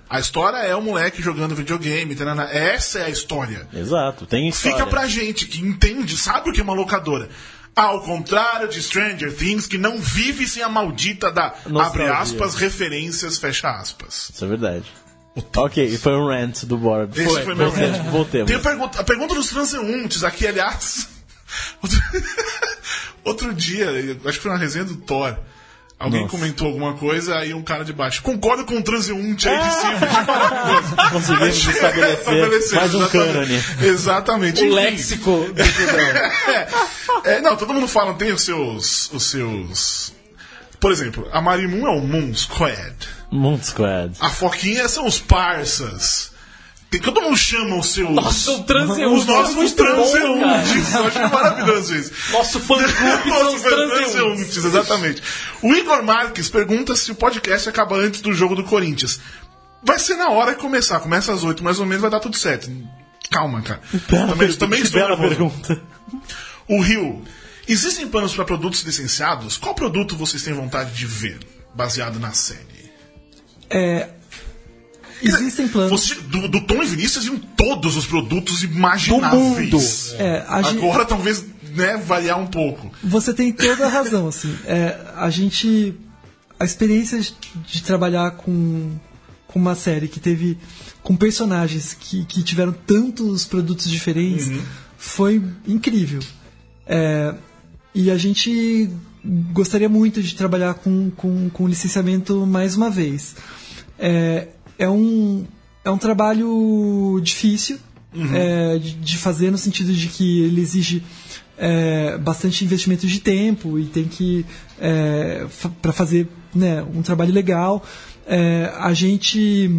A história é o moleque jogando videogame, tarana. essa é a história. Exato, tem história. Fica pra gente que entende, sabe o que é uma locadora. Ao contrário de Stranger Things, que não vive sem a maldita da, abre aspas, referências, fecha aspas. Isso é verdade. Ok, foi um rant do Borb. Esse foi, foi meu rant. Voltemos. Tem a pergunta, a pergunta dos transeuntes aqui, aliás. Outro, outro dia, acho que foi na resenha do Thor. Alguém Nossa. comentou alguma coisa, aí um cara de baixo. Concordo com o transeunte aí de cima. Conseguimos estabelecer mais um cânone. Exatamente. O Enfim. léxico do é, é, Não, todo mundo fala, tem os seus. Os seus. Por exemplo, a Marimun é o Moon Squad. Moon Squad. A Foquinha são os Parsas. Tem, todo mundo chama os seus. Nossa, o transeunte. Os nossos transeuntes. Eu acho maravilhoso isso. Nosso fã-clube são os transeuntes. Exatamente. O Igor Marques pergunta se o podcast acaba antes do jogo do Corinthians. Vai ser na hora que começar. Começa às 8 mais ou menos, vai dar tudo certo. Calma, cara. Bela, também também estou bela pergunta. O Rio. Existem planos para produtos licenciados? Qual produto vocês têm vontade de ver, baseado na série? É, Existem planos. Você, do, do Tom e Vinícius iam todos os produtos imagináveis. Do mundo. É, Agora talvez né, variar um pouco. Você tem toda a razão, assim. É, a gente. A experiência de trabalhar com, com uma série que teve. com personagens que, que tiveram tantos produtos diferentes uhum. foi incrível. É, e a gente gostaria muito de trabalhar com, com, com licenciamento mais uma vez. É, é um, é um trabalho difícil uhum. é, de, de, fazer no sentido de que ele exige é, bastante investimento de tempo e tem que é, para fazer né, um trabalho legal é, a gente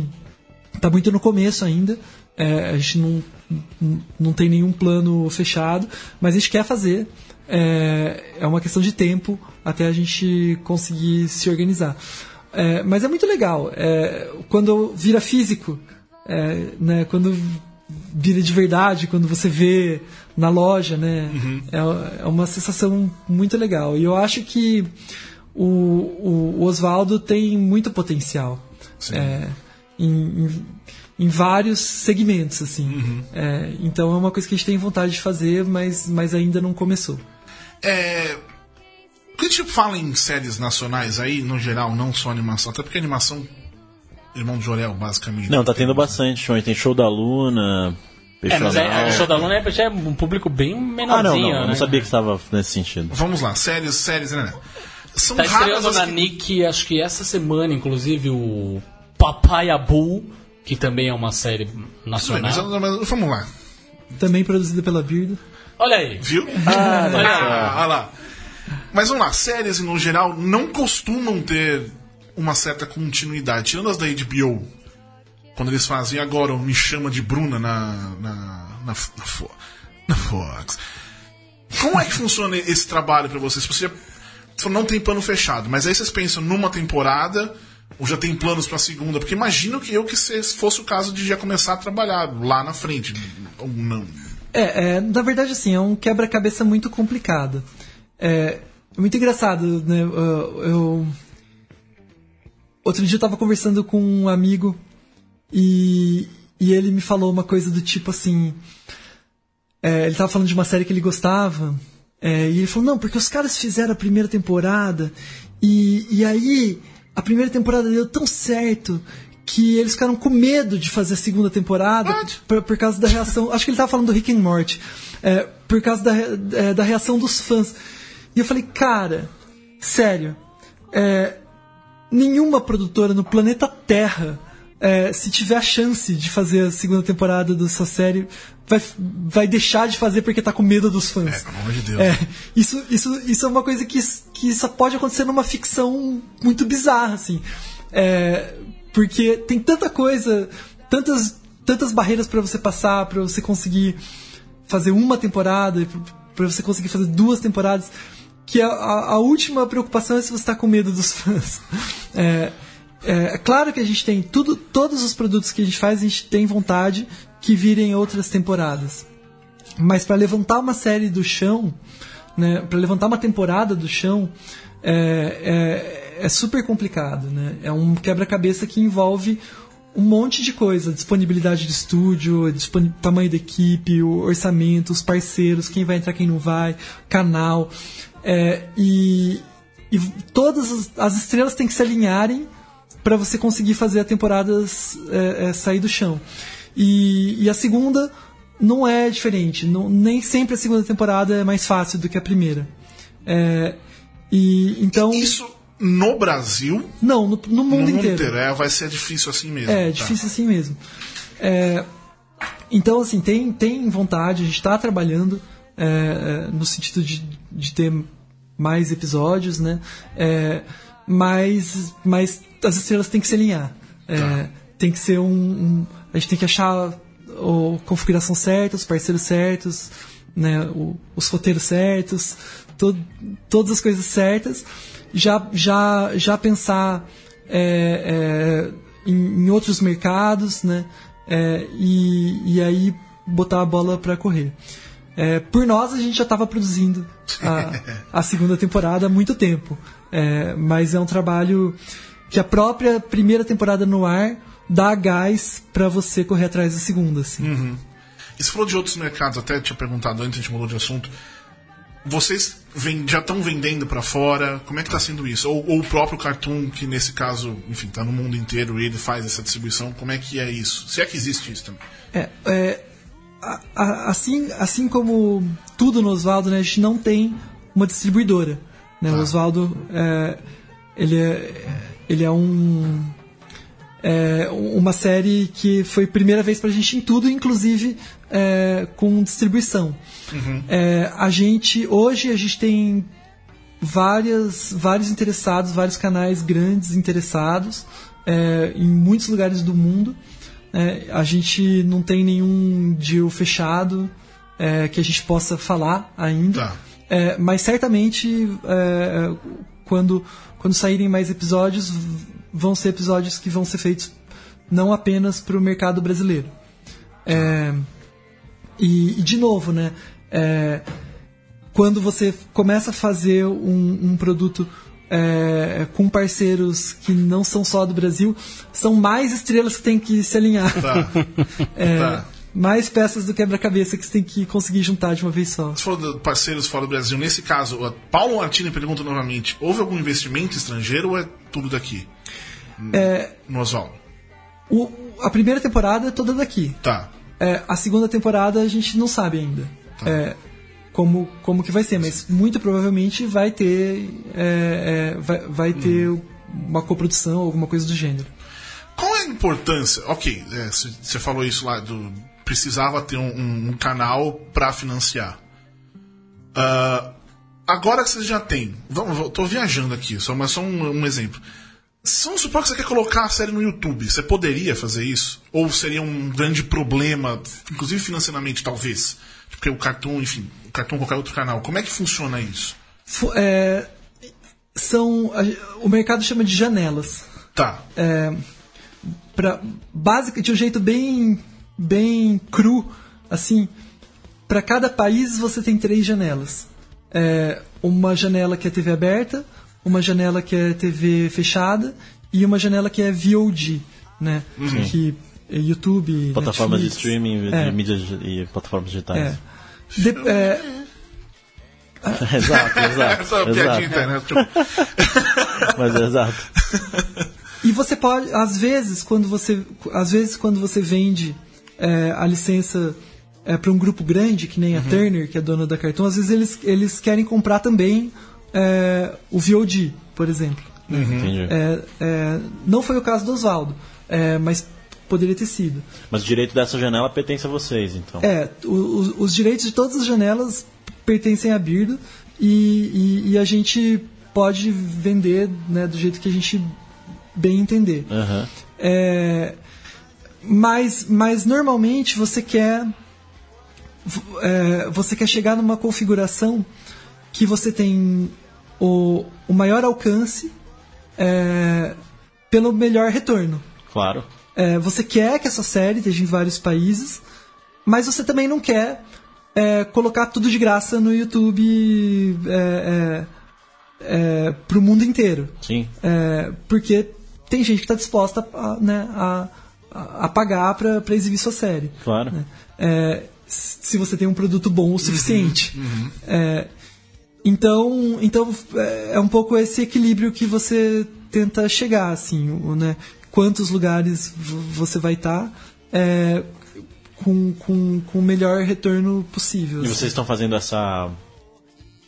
está muito no começo ainda é, a gente não, não tem nenhum plano fechado mas a gente quer fazer é, é uma questão de tempo até a gente conseguir se organizar é, mas é muito legal. É, quando vira físico, é, né, quando vira de verdade, quando você vê na loja, né, uhum. é, é uma sensação muito legal. E eu acho que o, o Oswaldo tem muito potencial. É, em, em, em, vários segmentos, assim. Uhum. É, então é uma coisa que a gente tem vontade de fazer, mas, mas ainda não começou. É, a gente fala em séries nacionais aí, no geral, não só animação, até porque animação. Irmão de Jorel, basicamente. Não, tá tendo bastante show. Tem show da Luna. É, mas é, o show da Luna é, já é um público bem menorzinho. Ah, não, não, né? não sabia que estava nesse sentido. Vamos lá, séries, séries, né? São tá estreando na que... Nick, acho que essa semana, inclusive, o Papai Abu, que também é uma série nacional. Mas, mas, vamos lá. Também produzida pela Bird. Olha aí. Viu? Ah, olha, lá, olha lá. Mas vamos lá, séries no geral não costumam ter uma certa continuidade. Tirando as da HBO, quando eles fazem agora o Me Chama de Bruna na, na, na, na, na Fox. Como é que funciona esse trabalho para vocês? Você não tem plano fechado, mas aí vocês pensam numa temporada ou já tem planos para segunda? Porque imagino que eu que se fosse o caso de já começar a trabalhar lá na frente, ou não. É, é na verdade assim, é um quebra-cabeça muito complicado. É, é muito engraçado, né? Eu. Outro dia eu tava conversando com um amigo e, e ele me falou uma coisa do tipo assim. É, ele tava falando de uma série que ele gostava. É, e ele falou, não, porque os caras fizeram a primeira temporada e, e aí a primeira temporada deu tão certo que eles ficaram com medo de fazer a segunda temporada por, por, causa da reação. Acho que ele tava falando do Rick and Morty. É, por causa da, é, da reação dos fãs. E eu falei, cara, sério, é, nenhuma produtora no planeta Terra, é, se tiver a chance de fazer a segunda temporada da sua série, vai, vai deixar de fazer porque tá com medo dos fãs. É, pelo amor de Deus. É, isso, isso, isso é uma coisa que, que só pode acontecer numa ficção muito bizarra, assim. É, porque tem tanta coisa, tantas, tantas barreiras para você passar, para você conseguir fazer uma temporada, para você conseguir fazer duas temporadas que a, a, última preocupação é se você está com medo dos fãs. É, é, é, claro que a gente tem tudo, todos os produtos que a gente faz, a gente tem vontade que virem outras temporadas. Mas para levantar uma série do chão, né, para levantar uma temporada do chão, é, é, é super complicado. Né? É um quebra-cabeça que envolve um monte de coisa, disponibilidade de estúdio, tamanho da equipe, o orçamento, os parceiros, quem vai entrar, quem não vai, canal. É, e, e todas as, as, estrelas têm que se alinharem para você conseguir fazer a temporada é, é, sair do chão. E, e, a segunda não é diferente. Não, nem sempre a segunda temporada é mais fácil do que a primeira. É, e então isso no Brasil? Não, no, no mundo no inteiro. inteiro. É, vai ser difícil assim mesmo. É, tá. difícil assim mesmo. É, então, assim, tem, tem vontade, a gente está trabalhando é, é, no sentido de, de ter mais episódios, né? É, mas, mas as estrelas têm que se alinhar. É, tá. Tem que ser um, um, A gente tem que achar a configuração certa, os parceiros certos, né? O, os roteiros certos, to, todas as coisas certas. Já, já, já pensar é, é, em, em, outros mercados, né? É, e, e aí botar a bola para correr. É, por nós, a gente já estava produzindo a, a, segunda temporada há muito tempo. É, mas é um trabalho que a própria primeira temporada no ar dá gás para você correr atrás da segunda. Assim. Uhum. E você falou de outros mercados, até tinha perguntado antes, a gente mudou de assunto. Vocês já estão vendendo para fora? Como é que está sendo isso? Ou, ou, o próprio Cartoon, que nesse caso, enfim, está no mundo inteiro e ele faz essa distribuição, como é que é isso? Se é que existe isso também. É, é assim, assim como tudo no Oswaldo, né, a gente não tem uma distribuidora. Né? Ah. O Oswaldo é, ele é, ele é um é uma série que foi primeira vez para a gente em tudo, inclusive é, com distribuição. Uhum. É, a gente hoje a gente tem várias, vários interessados, vários canais grandes interessados é, em muitos lugares do mundo. É, a gente não tem nenhum deal fechado é, que a gente possa falar ainda. Tá. É, mas certamente, é, quando, quando saírem mais episódios, vão ser episódios que vão ser feitos não apenas para o mercado brasileiro. É, e, e, de novo, né? É, quando você começa a fazer um, um produto é, com parceiros que não são só do Brasil, são mais estrelas que tem que se alinhar. Tá. É, Tá. Mais peças do quebra-cabeça que você tem que conseguir juntar de uma vez só. Você falou de parceiros fora do Brasil. Nesse caso, o Paulo Martini pergunta novamente: houve algum investimento estrangeiro ou é tudo daqui? É, No Oswaldo. a primeira temporada é toda daqui. Tá. É, a segunda temporada a gente não sabe ainda é, como, como que vai ser, mas muito provavelmente vai ter, é, é, vai, vai ter uma coprodução, alguma coisa do gênero. Qual é a importância? Ok, é, você falou isso lá do precisava ter um, um- canal para financiar. Ah, agora que você já tem, vamos, tô viajando aqui, só mas só um, um exemplo. Se Vamos supor que você quer colocar a série no YouTube, você poderia fazer isso? Ou seria um grande problema, inclusive financeiramente, talvez? Porque o Cartoon, enfim, Cartoon ou qualquer outro canal, como é que funciona isso? É, são, a- o mercado chama de janelas. Tá, é, pra, básica, de um jeito bem, bem cru, assim, para cada país você tem três janelas. É, uma janela que é TV aberta, uma janela que é TV fechada e uma janela que é VOD, né? Que é YouTube, Plataformas de Netflix. streaming, de É. mídias e plataformas digitais. É. De- é, exato, exato. essa piadinha exato. internet. tipo, Mas é exato. E você pode, às vezes, quando você, às vezes quando você vende é, a licença para um grupo grande, que nem a Turner, que é dona da Cartoon, às vezes eles, eles querem comprar também é, o VOD, por exemplo. Entendi. É, é, não foi o caso do Oswaldo, é, mas poderia ter sido. Mas o direito dessa janela pertence a vocês, então. É, o- os, os direitos de todas as janelas pertencem à Birdo e, e- e a gente pode vender né, do jeito que a gente bem entender. Aham. É, mas, mas normalmente você quer é, você quer chegar numa configuração que você tem o, o maior alcance é, pelo melhor retorno. Claro. É, você quer que essa série esteja em vários países, mas você também não quer é, colocar tudo de graça no YouTube é, é, é, pro mundo inteiro. Sim. É, porque tem gente que está disposta a, né, a, a- a pagar para exibir sua série. Claro. É, s- se você tem um produto bom o suficiente. É, então, então é é um pouco esse equilíbrio que você tenta chegar, assim, o, né? Quantos lugares você vai estar é, com, com, com o melhor retorno possível. E assim. vocês estão fazendo essa.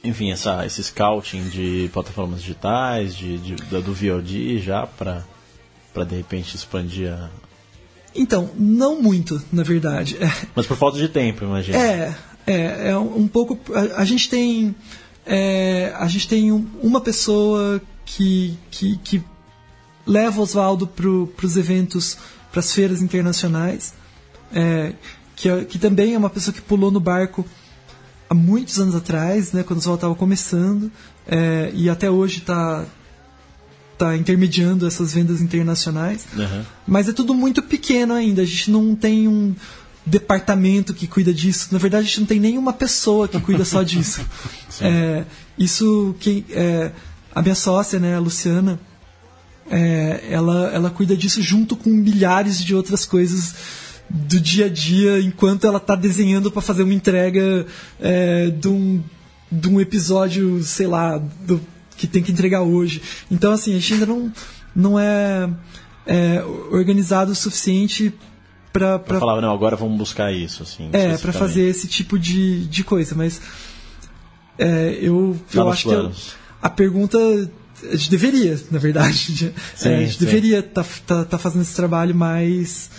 Enfim, essa, esse scouting de plataformas digitais, de, de- do VOD já, pra, pra de repente expandir a. Então, não muito, na verdade. É, Mas por falta de tempo, imagina. É, é, é um um pouco. A, a gente tem. é, a gente tem um- uma pessoa que, que, que leva o Oswaldo para os eventos, para as feiras internacionais, é, que, é- que também é uma pessoa que pulou no barco há muitos anos atrás, né, quando o Oswaldo estava começando, é, e até hoje está tá intermediando essas vendas internacionais. Aham. Mas é tudo muito pequeno ainda. A gente não tem um departamento que cuida disso. Na verdade, a gente não tem nenhuma pessoa que cuida só disso. É, isso que é, a minha sócia, né, a Luciana, é, ela, ela cuida disso junto com milhares de outras coisas do dia a dia, enquanto ela está desenhando para fazer uma entrega é, de, um, de um episódio, sei lá, do- que tem que entregar hoje. Então, assim, a gente ainda não, não é, é, organizado o suficiente para Pra falar, não, agora vamos buscar isso, assim. é, para fazer esse tipo de, de coisa, mas é, eu, Tá eu acho que eu- planos. a pergunta a gente deveria, na verdade, de- Sim, é, a gente sim. deveria estar tá, tá fazendo esse trabalho mais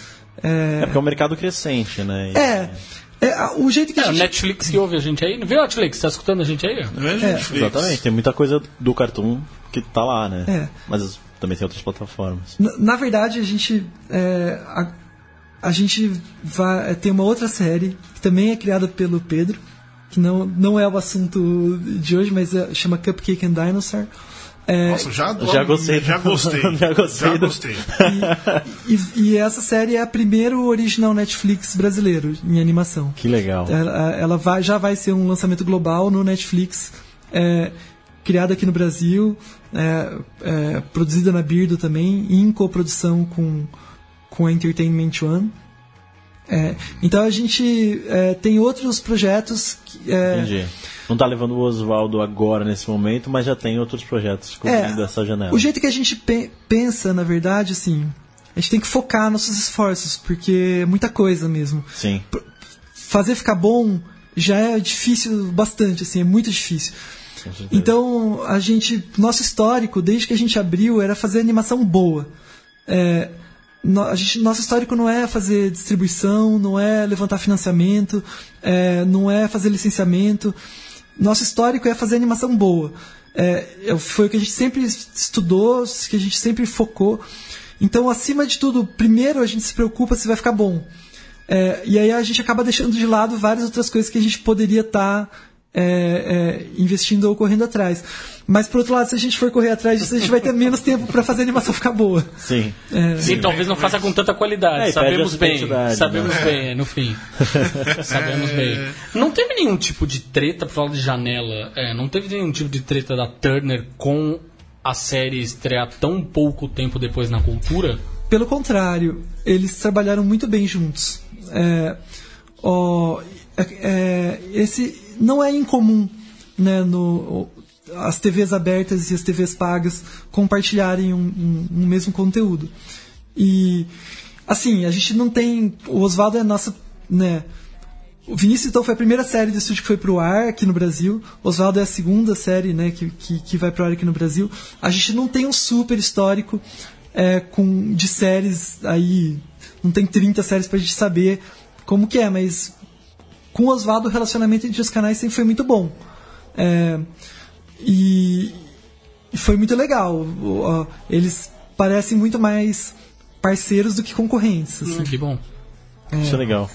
É porque é um mercado crescente, né? E- é, é, a- o jeito que É, a gente Netflix que ouve a gente aí. Não viu, Netflix? Tá escutando a gente aí? Veja É, Netflix. Exatamente, tem muita coisa do Cartoon que tá lá, né? É. Mas também tem outras plataformas. Na, na verdade, a gente. é, a, a gente vai, é, tem uma outra série que também é criada pelo Pedro, que não, não é o assunto de hoje, mas é- chama Cupcake and Dinosaur. É, Nossa, já, Já gostei. Já gostei. Já gostei Já gostei. e, e essa série é a primeiro original Netflix brasileiro em animação. Que legal. Ela, ela vai, já vai ser um lançamento global no Netflix, é, criada aqui no Brasil, é, é, produzida na Birdo também, em coprodução com, com a Entertainment One. É, então a gente é, tem outros projetos. Que, é, Entendi. Não está levando o Oswaldo agora nesse momento, mas já tem outros projetos cobrindo essa janela. O jeito que a gente pe pensa, na verdade, assim, a gente tem que focar nossos esforços, porque é muita coisa mesmo. Sim. P fazer ficar bom já é difícil bastante, assim, é muito difícil. Então, a gente, nosso histórico, desde que a gente abriu, era fazer animação boa. É, a gente, nosso histórico não é fazer distribuição, não é levantar financiamento, é, não é fazer licenciamento. Nosso histórico é fazer animação boa. É, foi o que a gente sempre estudou, que a gente sempre focou. Então, acima de tudo, primeiro a gente se preocupa se vai ficar bom. É, e aí a gente acaba deixando de lado várias outras coisas que a gente poderia estar tá, é, é, investindo ou correndo atrás. Mas por outro lado, se a gente for correr atrás disso, a gente vai ter menos tempo para fazer a animação ficar boa. Sim. É. Sim, talvez não faça com tanta qualidade. sabemos bem. Sabemos né? bem, no fim. sabemos bem. Não teve nenhum tipo de treta, por falar de janela, é, não teve nenhum tipo de treta da Turner com a série estrear tão pouco tempo depois na cultura? Pelo contrário, eles trabalharam muito bem juntos. É, ó, é, é, esse não é incomum né, no, as TVs abertas e as TVs pagas compartilharem um, um, um, mesmo conteúdo. E, assim, a gente não tem. O Oswaldo é nossa. Né, o Vinícius, então, foi a primeira série do estúdio que foi pro ar aqui no Brasil. Oswaldo é a segunda série né, que, que, que vai pro ar aqui no Brasil. A gente não tem um super histórico é, com, de séries aí não tem 30 séries pra gente saber como que é, mas com o Oswaldo o relacionamento entre os canais sempre foi muito bom. É, e, e, foi muito legal. Eles parecem muito mais parceiros do que concorrentes. Assim. Hum, que bom. É. Isso é legal.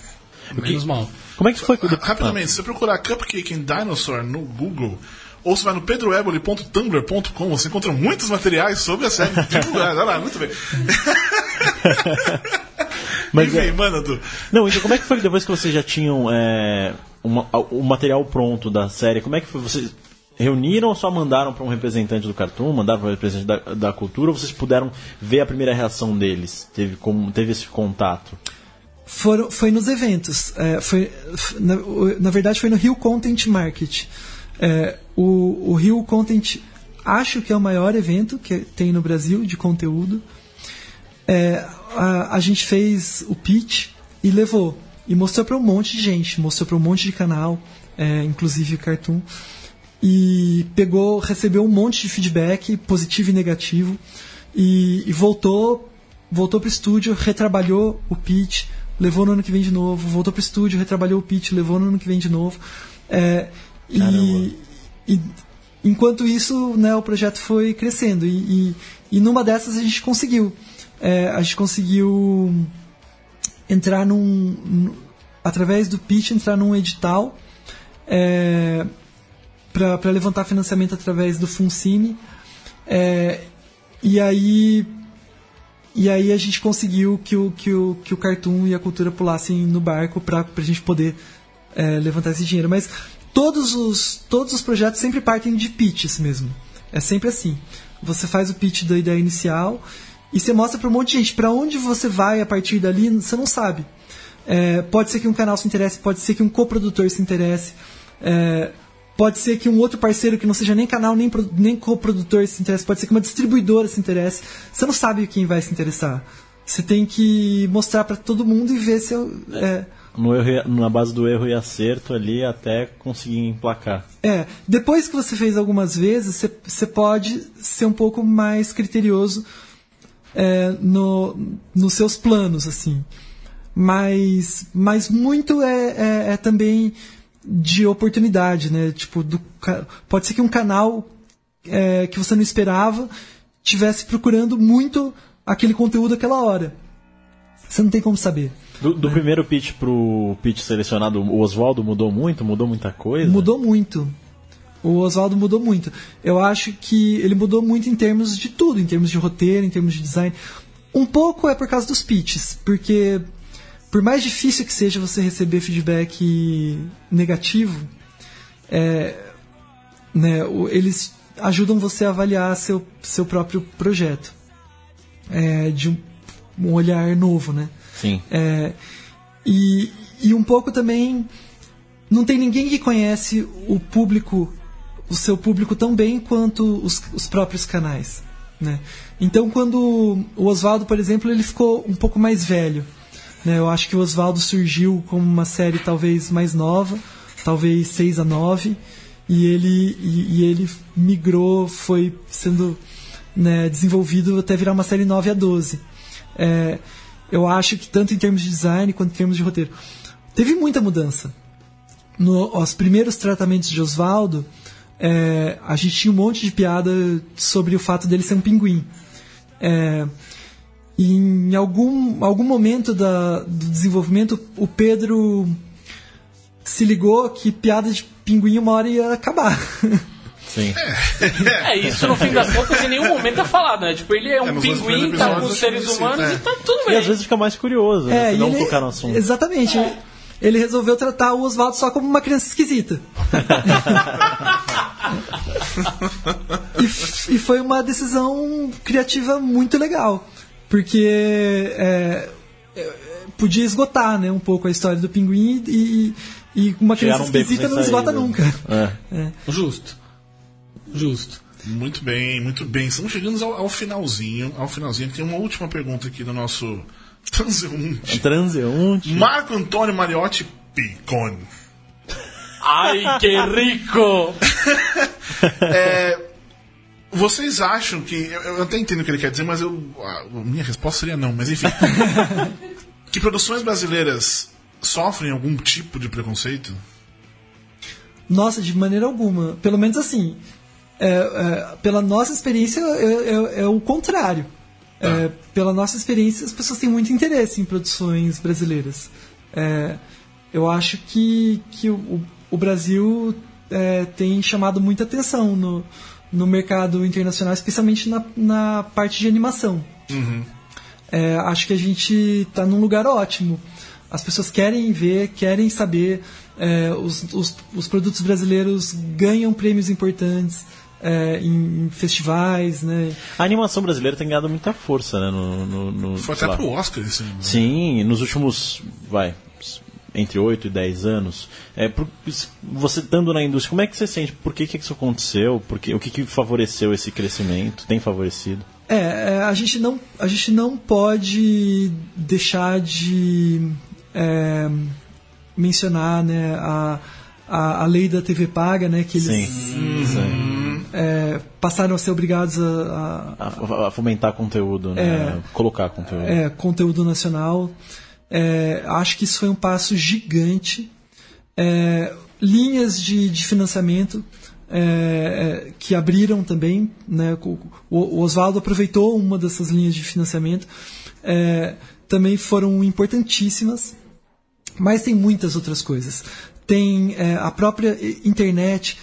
Menos mal. Como é que foi? Rapidamente, se você procurar Cupcake and Dinosaur no Google, ou você vai no pedroeboli.tumblr.com, você encontra muitos materiais sobre a série divulgada. Olha lá, muito bem. Mas, Enfim, é... manda, tu. Não, então como é que foi depois que vocês já tinham é, uma, o material pronto da série? Como é que foi? Vocês reuniram ou só mandaram para um representante do Cartoon, mandaram para um representante da, da cultura, ou vocês puderam ver a primeira reação deles? Teve, como, teve esse contato? Foram, foi nos eventos. É, foi, na, na, verdade, foi no Rio Content Market. É, o, o Rio Content, acho que é o maior evento que tem no Brasil de conteúdo. É, a, a gente fez o pitch e levou. E mostrou para um monte de gente, mostrou para um monte de canal, é, inclusive Cartoon. E pegou, recebeu um monte de feedback, positivo e negativo. E, e voltou voltou para o estúdio, retrabalhou o pitch, levou no ano que vem de novo, voltou para o estúdio, retrabalhou o pitch, levou no ano que vem de novo. É, e, e, enquanto isso, né, o projeto foi crescendo. E, e, e numa dessas a gente conseguiu é, a gente conseguiu entrar num, num, através do pitch entrar num edital é, para levantar financiamento através do Funcine é, e aí e aí a gente conseguiu que o, que o, que o Cartoon e a Cultura pulassem no barco para a gente poder é, levantar esse dinheiro. Mas todos os, todos os projetos sempre partem de pitches mesmo. É sempre assim. Você faz o pitch da ideia inicial e você mostra para um monte de gente. Para onde você vai a partir dali, você não sabe. É, pode ser que um canal se interesse, pode ser que um coprodutor se interesse, é, pode ser que um outro parceiro que não seja nem canal nem, nem coprodutor se interesse, pode ser que uma distribuidora se interesse. Você não sabe quem vai se interessar. Você tem que mostrar para todo mundo e ver se eu, é, no erro, na base do erro e acerto ali até conseguir emplacar. É, depois que você fez algumas vezes, você, você pode ser um pouco mais criterioso é, no, nos seus planos, assim. Mas, mas muito é, é, é também de oportunidade, né? Tipo, do, pode ser que um canal é, que você não esperava tivesse procurando muito aquele conteúdo aquela hora. Você não tem como saber. Do, do né? primeiro pitch pro pitch selecionado, o Oswaldo mudou muito? Mudou muita coisa? Mudou muito. O Oswaldo mudou muito. Eu acho que ele mudou muito em termos de tudo, em termos de roteiro, em termos de design. Um pouco é por causa dos pitches, porque por mais difícil que seja você receber feedback negativo, é, né, eles ajudam você a avaliar seu, seu próprio projeto. É, de um, um olhar novo, né? Sim. É, e, e um pouco também. Não tem ninguém que conhece o público, o seu público tão bem quanto os, os próprios canais. Né? Então, quando o Oswaldo, por exemplo, ele ficou um pouco mais velho. Né? Eu acho que o Oswaldo surgiu como uma série talvez mais nova, talvez 6 a 9, e ele, e, e ele migrou, foi sendo né, desenvolvido até virar uma série 9 a 12. É, eu acho que tanto em termos de design quanto em termos de roteiro. Teve muita mudança. No, os primeiros tratamentos de Oswaldo, é, a gente tinha um monte de piada sobre o fato dele ser um pinguim. É, e em algum, algum momento da, do desenvolvimento, o Pedro se ligou que piada de pinguim uma hora ia acabar. Sim. É, isso no fim das contas em nenhum momento é falado, né? Tipo, ele é um dois pinguim, tá com os seres humanos é. e tá tudo E bem. às vezes fica mais curioso, né? É, Se não e ele- tocar no assunto. Exatamente. Ele resolveu tratar o Oswaldo só como uma criança esquisita. E, e foi uma decisão criativa muito legal. Porque é, é, podia esgotar né, um pouco a história do pinguim e, e uma criança beco esquisita não esgota saída. nunca. É. Justo. Justo. Muito bem, muito bem. Estamos chegando ao, ao finalzinho. Ao finalzinho. Tem uma última pergunta aqui do nosso transeunte. Transeunte. Marco Antônio Mariotti Picone. Ai, que rico! É, vocês acham que. Eu, eu até entendo o que ele quer dizer, mas eu, a minha resposta seria não, mas enfim. que produções brasileiras sofrem algum tipo de preconceito? Nossa, de maneira alguma. Pelo menos assim. é, é, pela nossa experiência, é, é- é o contrário. É, pela nossa experiência, as pessoas têm muito interesse em produções brasileiras. É, eu acho que, que o, o Brasil é, tem chamado muita atenção no, no mercado internacional, especialmente na, na parte de animação. É, acho que a gente está num lugar ótimo. As pessoas querem ver, querem saber. é, os, os, os produtos brasileiros ganham prêmios importantes é, em, em festivais, né? A animação brasileira tem ganhado muita força, né? No, no, no- Foi até lá. pro Oscar esse ano. né? Sim, nos últimos, vai, entre 8 e 10 anos. É, por- você estando na indústria, como é que você sente? Por que, que isso aconteceu? Por que, o que, que favoreceu esse crescimento? Tem favorecido? É, é, a gente não, a gente não pode deixar de é, mencionar né, a, a, a lei da TV paga, né, que eles Sim. Sim. é, passaram a ser obrigados a, a- A, a fomentar conteúdo, né? Colocar conteúdo. é, conteúdo nacional. É, acho que isso foi um passo gigante. É, linhas de, de financiamento é, é, que abriram também. Né, o, o Oswaldo aproveitou uma dessas linhas de financiamento. É, também foram importantíssimas. Mas tem muitas outras coisas. Tem é, a própria internet.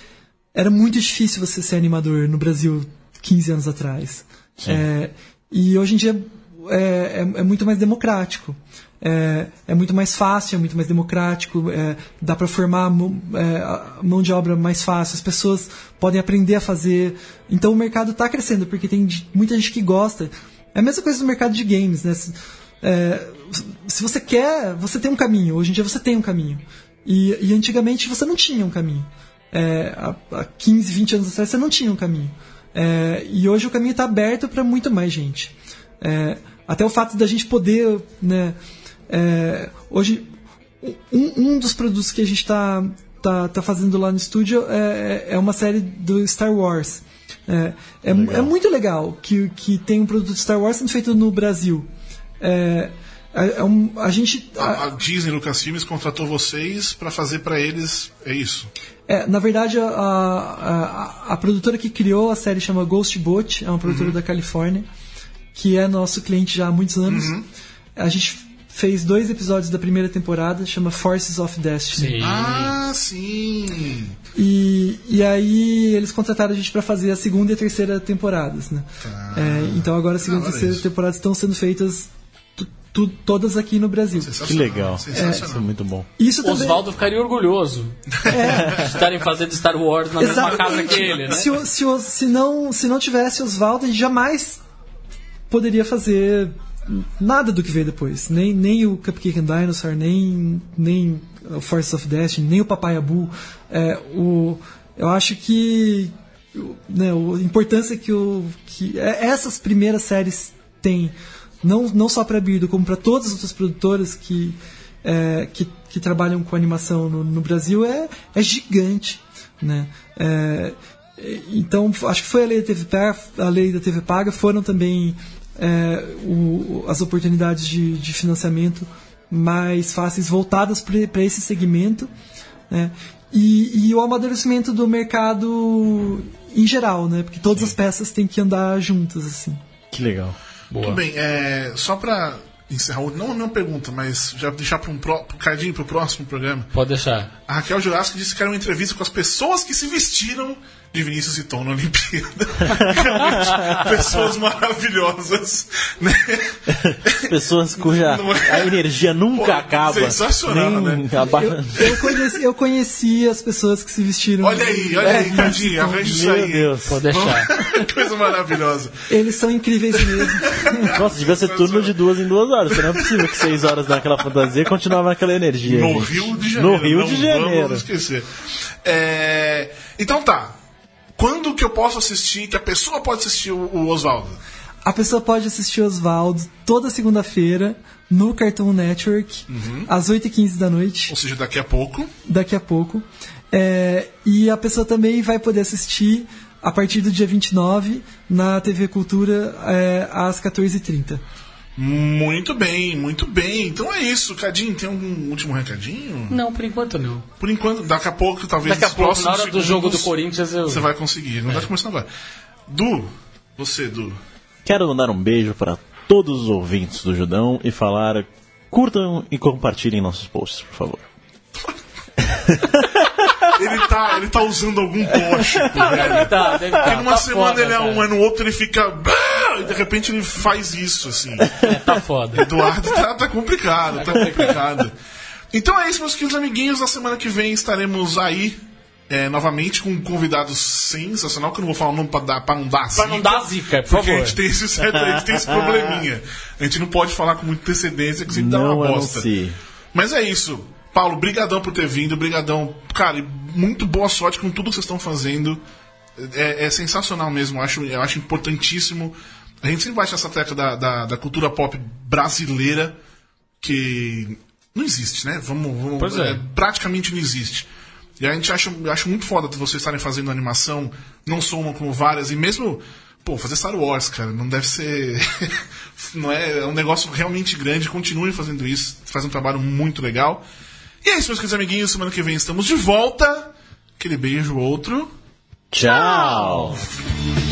Era muito difícil você ser animador no Brasil 15 anos atrás. E hoje em dia é muito mais democrático. É, é muito mais fácil, é muito mais democrático. é, dá para formar mão- é, mão de obra mais fácil. As pessoas podem aprender a fazer. Então o mercado está crescendo porque tem muita gente que gosta. É a mesma coisa no mercado de games, né? Se- é, se você quer, você tem um caminho. Hoje em dia você tem um caminho. E, e antigamente você não tinha um caminho. É, há, há 15, 20 anos atrás você não tinha um caminho. É, e hoje o caminho está aberto para muito mais gente. É, até o fato da gente poder. Né, é, hoje, um, um dos produtos que a gente está tá, tá fazendo lá no estúdio é, é uma série do Star Wars. É, é, é muito legal que, que tem um produto Star Wars sendo feito no Brasil. É, é, é um- a gente. A, a Disney Lucasfilmes contratou vocês pra fazer pra eles. É isso. É, na verdade, a, a, a produtora que criou a série chama Ghost Boat, é uma produtora da Califórnia, que é nosso cliente já há muitos anos. A gente fez dois episódios da primeira temporada, chama Forces of Destiny. Sim. Ah, sim. E, e aí eles contrataram a gente para fazer a segunda e a terceira temporadas, né? É, então agora a segunda Da e hora terceira isso. temporada estão sendo feitas tu, todas aqui no Brasil. Que legal. Sensacional. Isso é muito bom. Isso também. Oswaldo ficaria orgulhoso de estarem fazendo Star Wars na mesma casa que ele, né? Se, se, se não, se não tivesse Oswaldo, a gente jamais poderia fazer nada do que veio depois. Nem, nem o Cupcake and Dinosaur, nem, nem o Force of Destiny, nem o Papai Abu. É, o, eu acho que né, a importância que, o, que é- essas primeiras séries têm, não, não só para a Birdo, como para todas as outras produtoras que, é, que, que trabalham com animação no, no Brasil, é, é gigante. Né? É, então, acho que foi a lei da TV a lei da TV paga foram também é, o- as oportunidades de, de financiamento mais fáceis voltadas para esse segmento né? e, e o amadurecimento do mercado em geral, né? porque todas as peças têm que andar juntas assim. Que legal. Tudo bem, é, só pra encerrar, não a minha pergunta, mas já deixar para um pro, pro Cardinho pro próximo programa. Pode deixar. A Raquel Jurássico disse que era uma entrevista com as pessoas que se vestiram de Vinícius e Tom na Olimpíada. Realmente, pessoas maravilhosas, né? Pessoas cuja é? a energia nunca Pô, acaba. sensacional, né? aba- Eu conheci, eu conheci as pessoas que se vestiram. Olha aí, olha aí, Cardinho, arranja isso Meu aí. Deus. Pode deixar. Coisa maravilhosa. Eles são incríveis mesmo. Nossa, devia ser turno de duas em duas horas. Não é possível que seis horas daquela fantasia continuava naquela energia. No gente. Rio de Janeiro. No Rio não de Janeiro. Vamos esquecer. É, Então tá. Quando que eu posso assistir, que a pessoa pode assistir o, o Oswaldo? A pessoa pode assistir Oswaldo toda segunda-feira no Cartoon Network, às 8h15 da noite, Ou seja, daqui a pouco. daqui a pouco. É, e a pessoa também vai poder assistir a partir do dia 29 na TV Cultura é, às 14h30. Muito bem, muito bem. Então é isso. Cadinho, tem algum último recadinho? Não, por enquanto não. Por enquanto, daqui a pouco, talvez Daqui a pouco, na hora do jogo do segundos, Corinthians, eu. Você vai conseguir. Não tá começando agora. Du, você, Du. Quero mandar um beijo para todos os ouvintes do Judão e falar: curtam e compartilhem nossos posts, por favor. Ele tá, ele tá usando algum tóxico, velho. Tá, deve Porque tá, numa tá semana foda, ele é um, cara. é no outro ele fica. E de repente ele faz isso, assim. É, tá foda. Eduardo tá, tá complicado, tá complicado. Então é isso, meus queridos amiguinhos. Na semana que vem estaremos aí é, novamente com um convidado sensacional, que eu não vou falar o nome pra, dar, pra não dar Pra não dar zica, por Porque a favor. gente tem esse, certo, a gente tem esse probleminha. A gente não pode falar com muita antecedência, que sempre dá Não uma bosta. anuncie. Mas é isso. Paulo, brigadão por ter vindo, brigadão. Cara, e muito boa sorte com tudo que vocês estão fazendo. É, é sensacional mesmo, eu acho, eu acho importantíssimo. A gente sempre bate essa tecla da, da, da cultura pop brasileira, que não existe, né? Vamos, vamos Pois é. praticamente não existe. E a gente acha, acho muito foda vocês estarem fazendo animação, não só uma como várias, e mesmo, pô, fazer Star Wars, cara, não deve ser. não é, é um negócio realmente grande, continuem fazendo isso, faz um trabalho muito legal. E é isso, meus queridos amiguinhos, semana que vem estamos de volta. Aquele beijo, outro. Tchau! Tchau.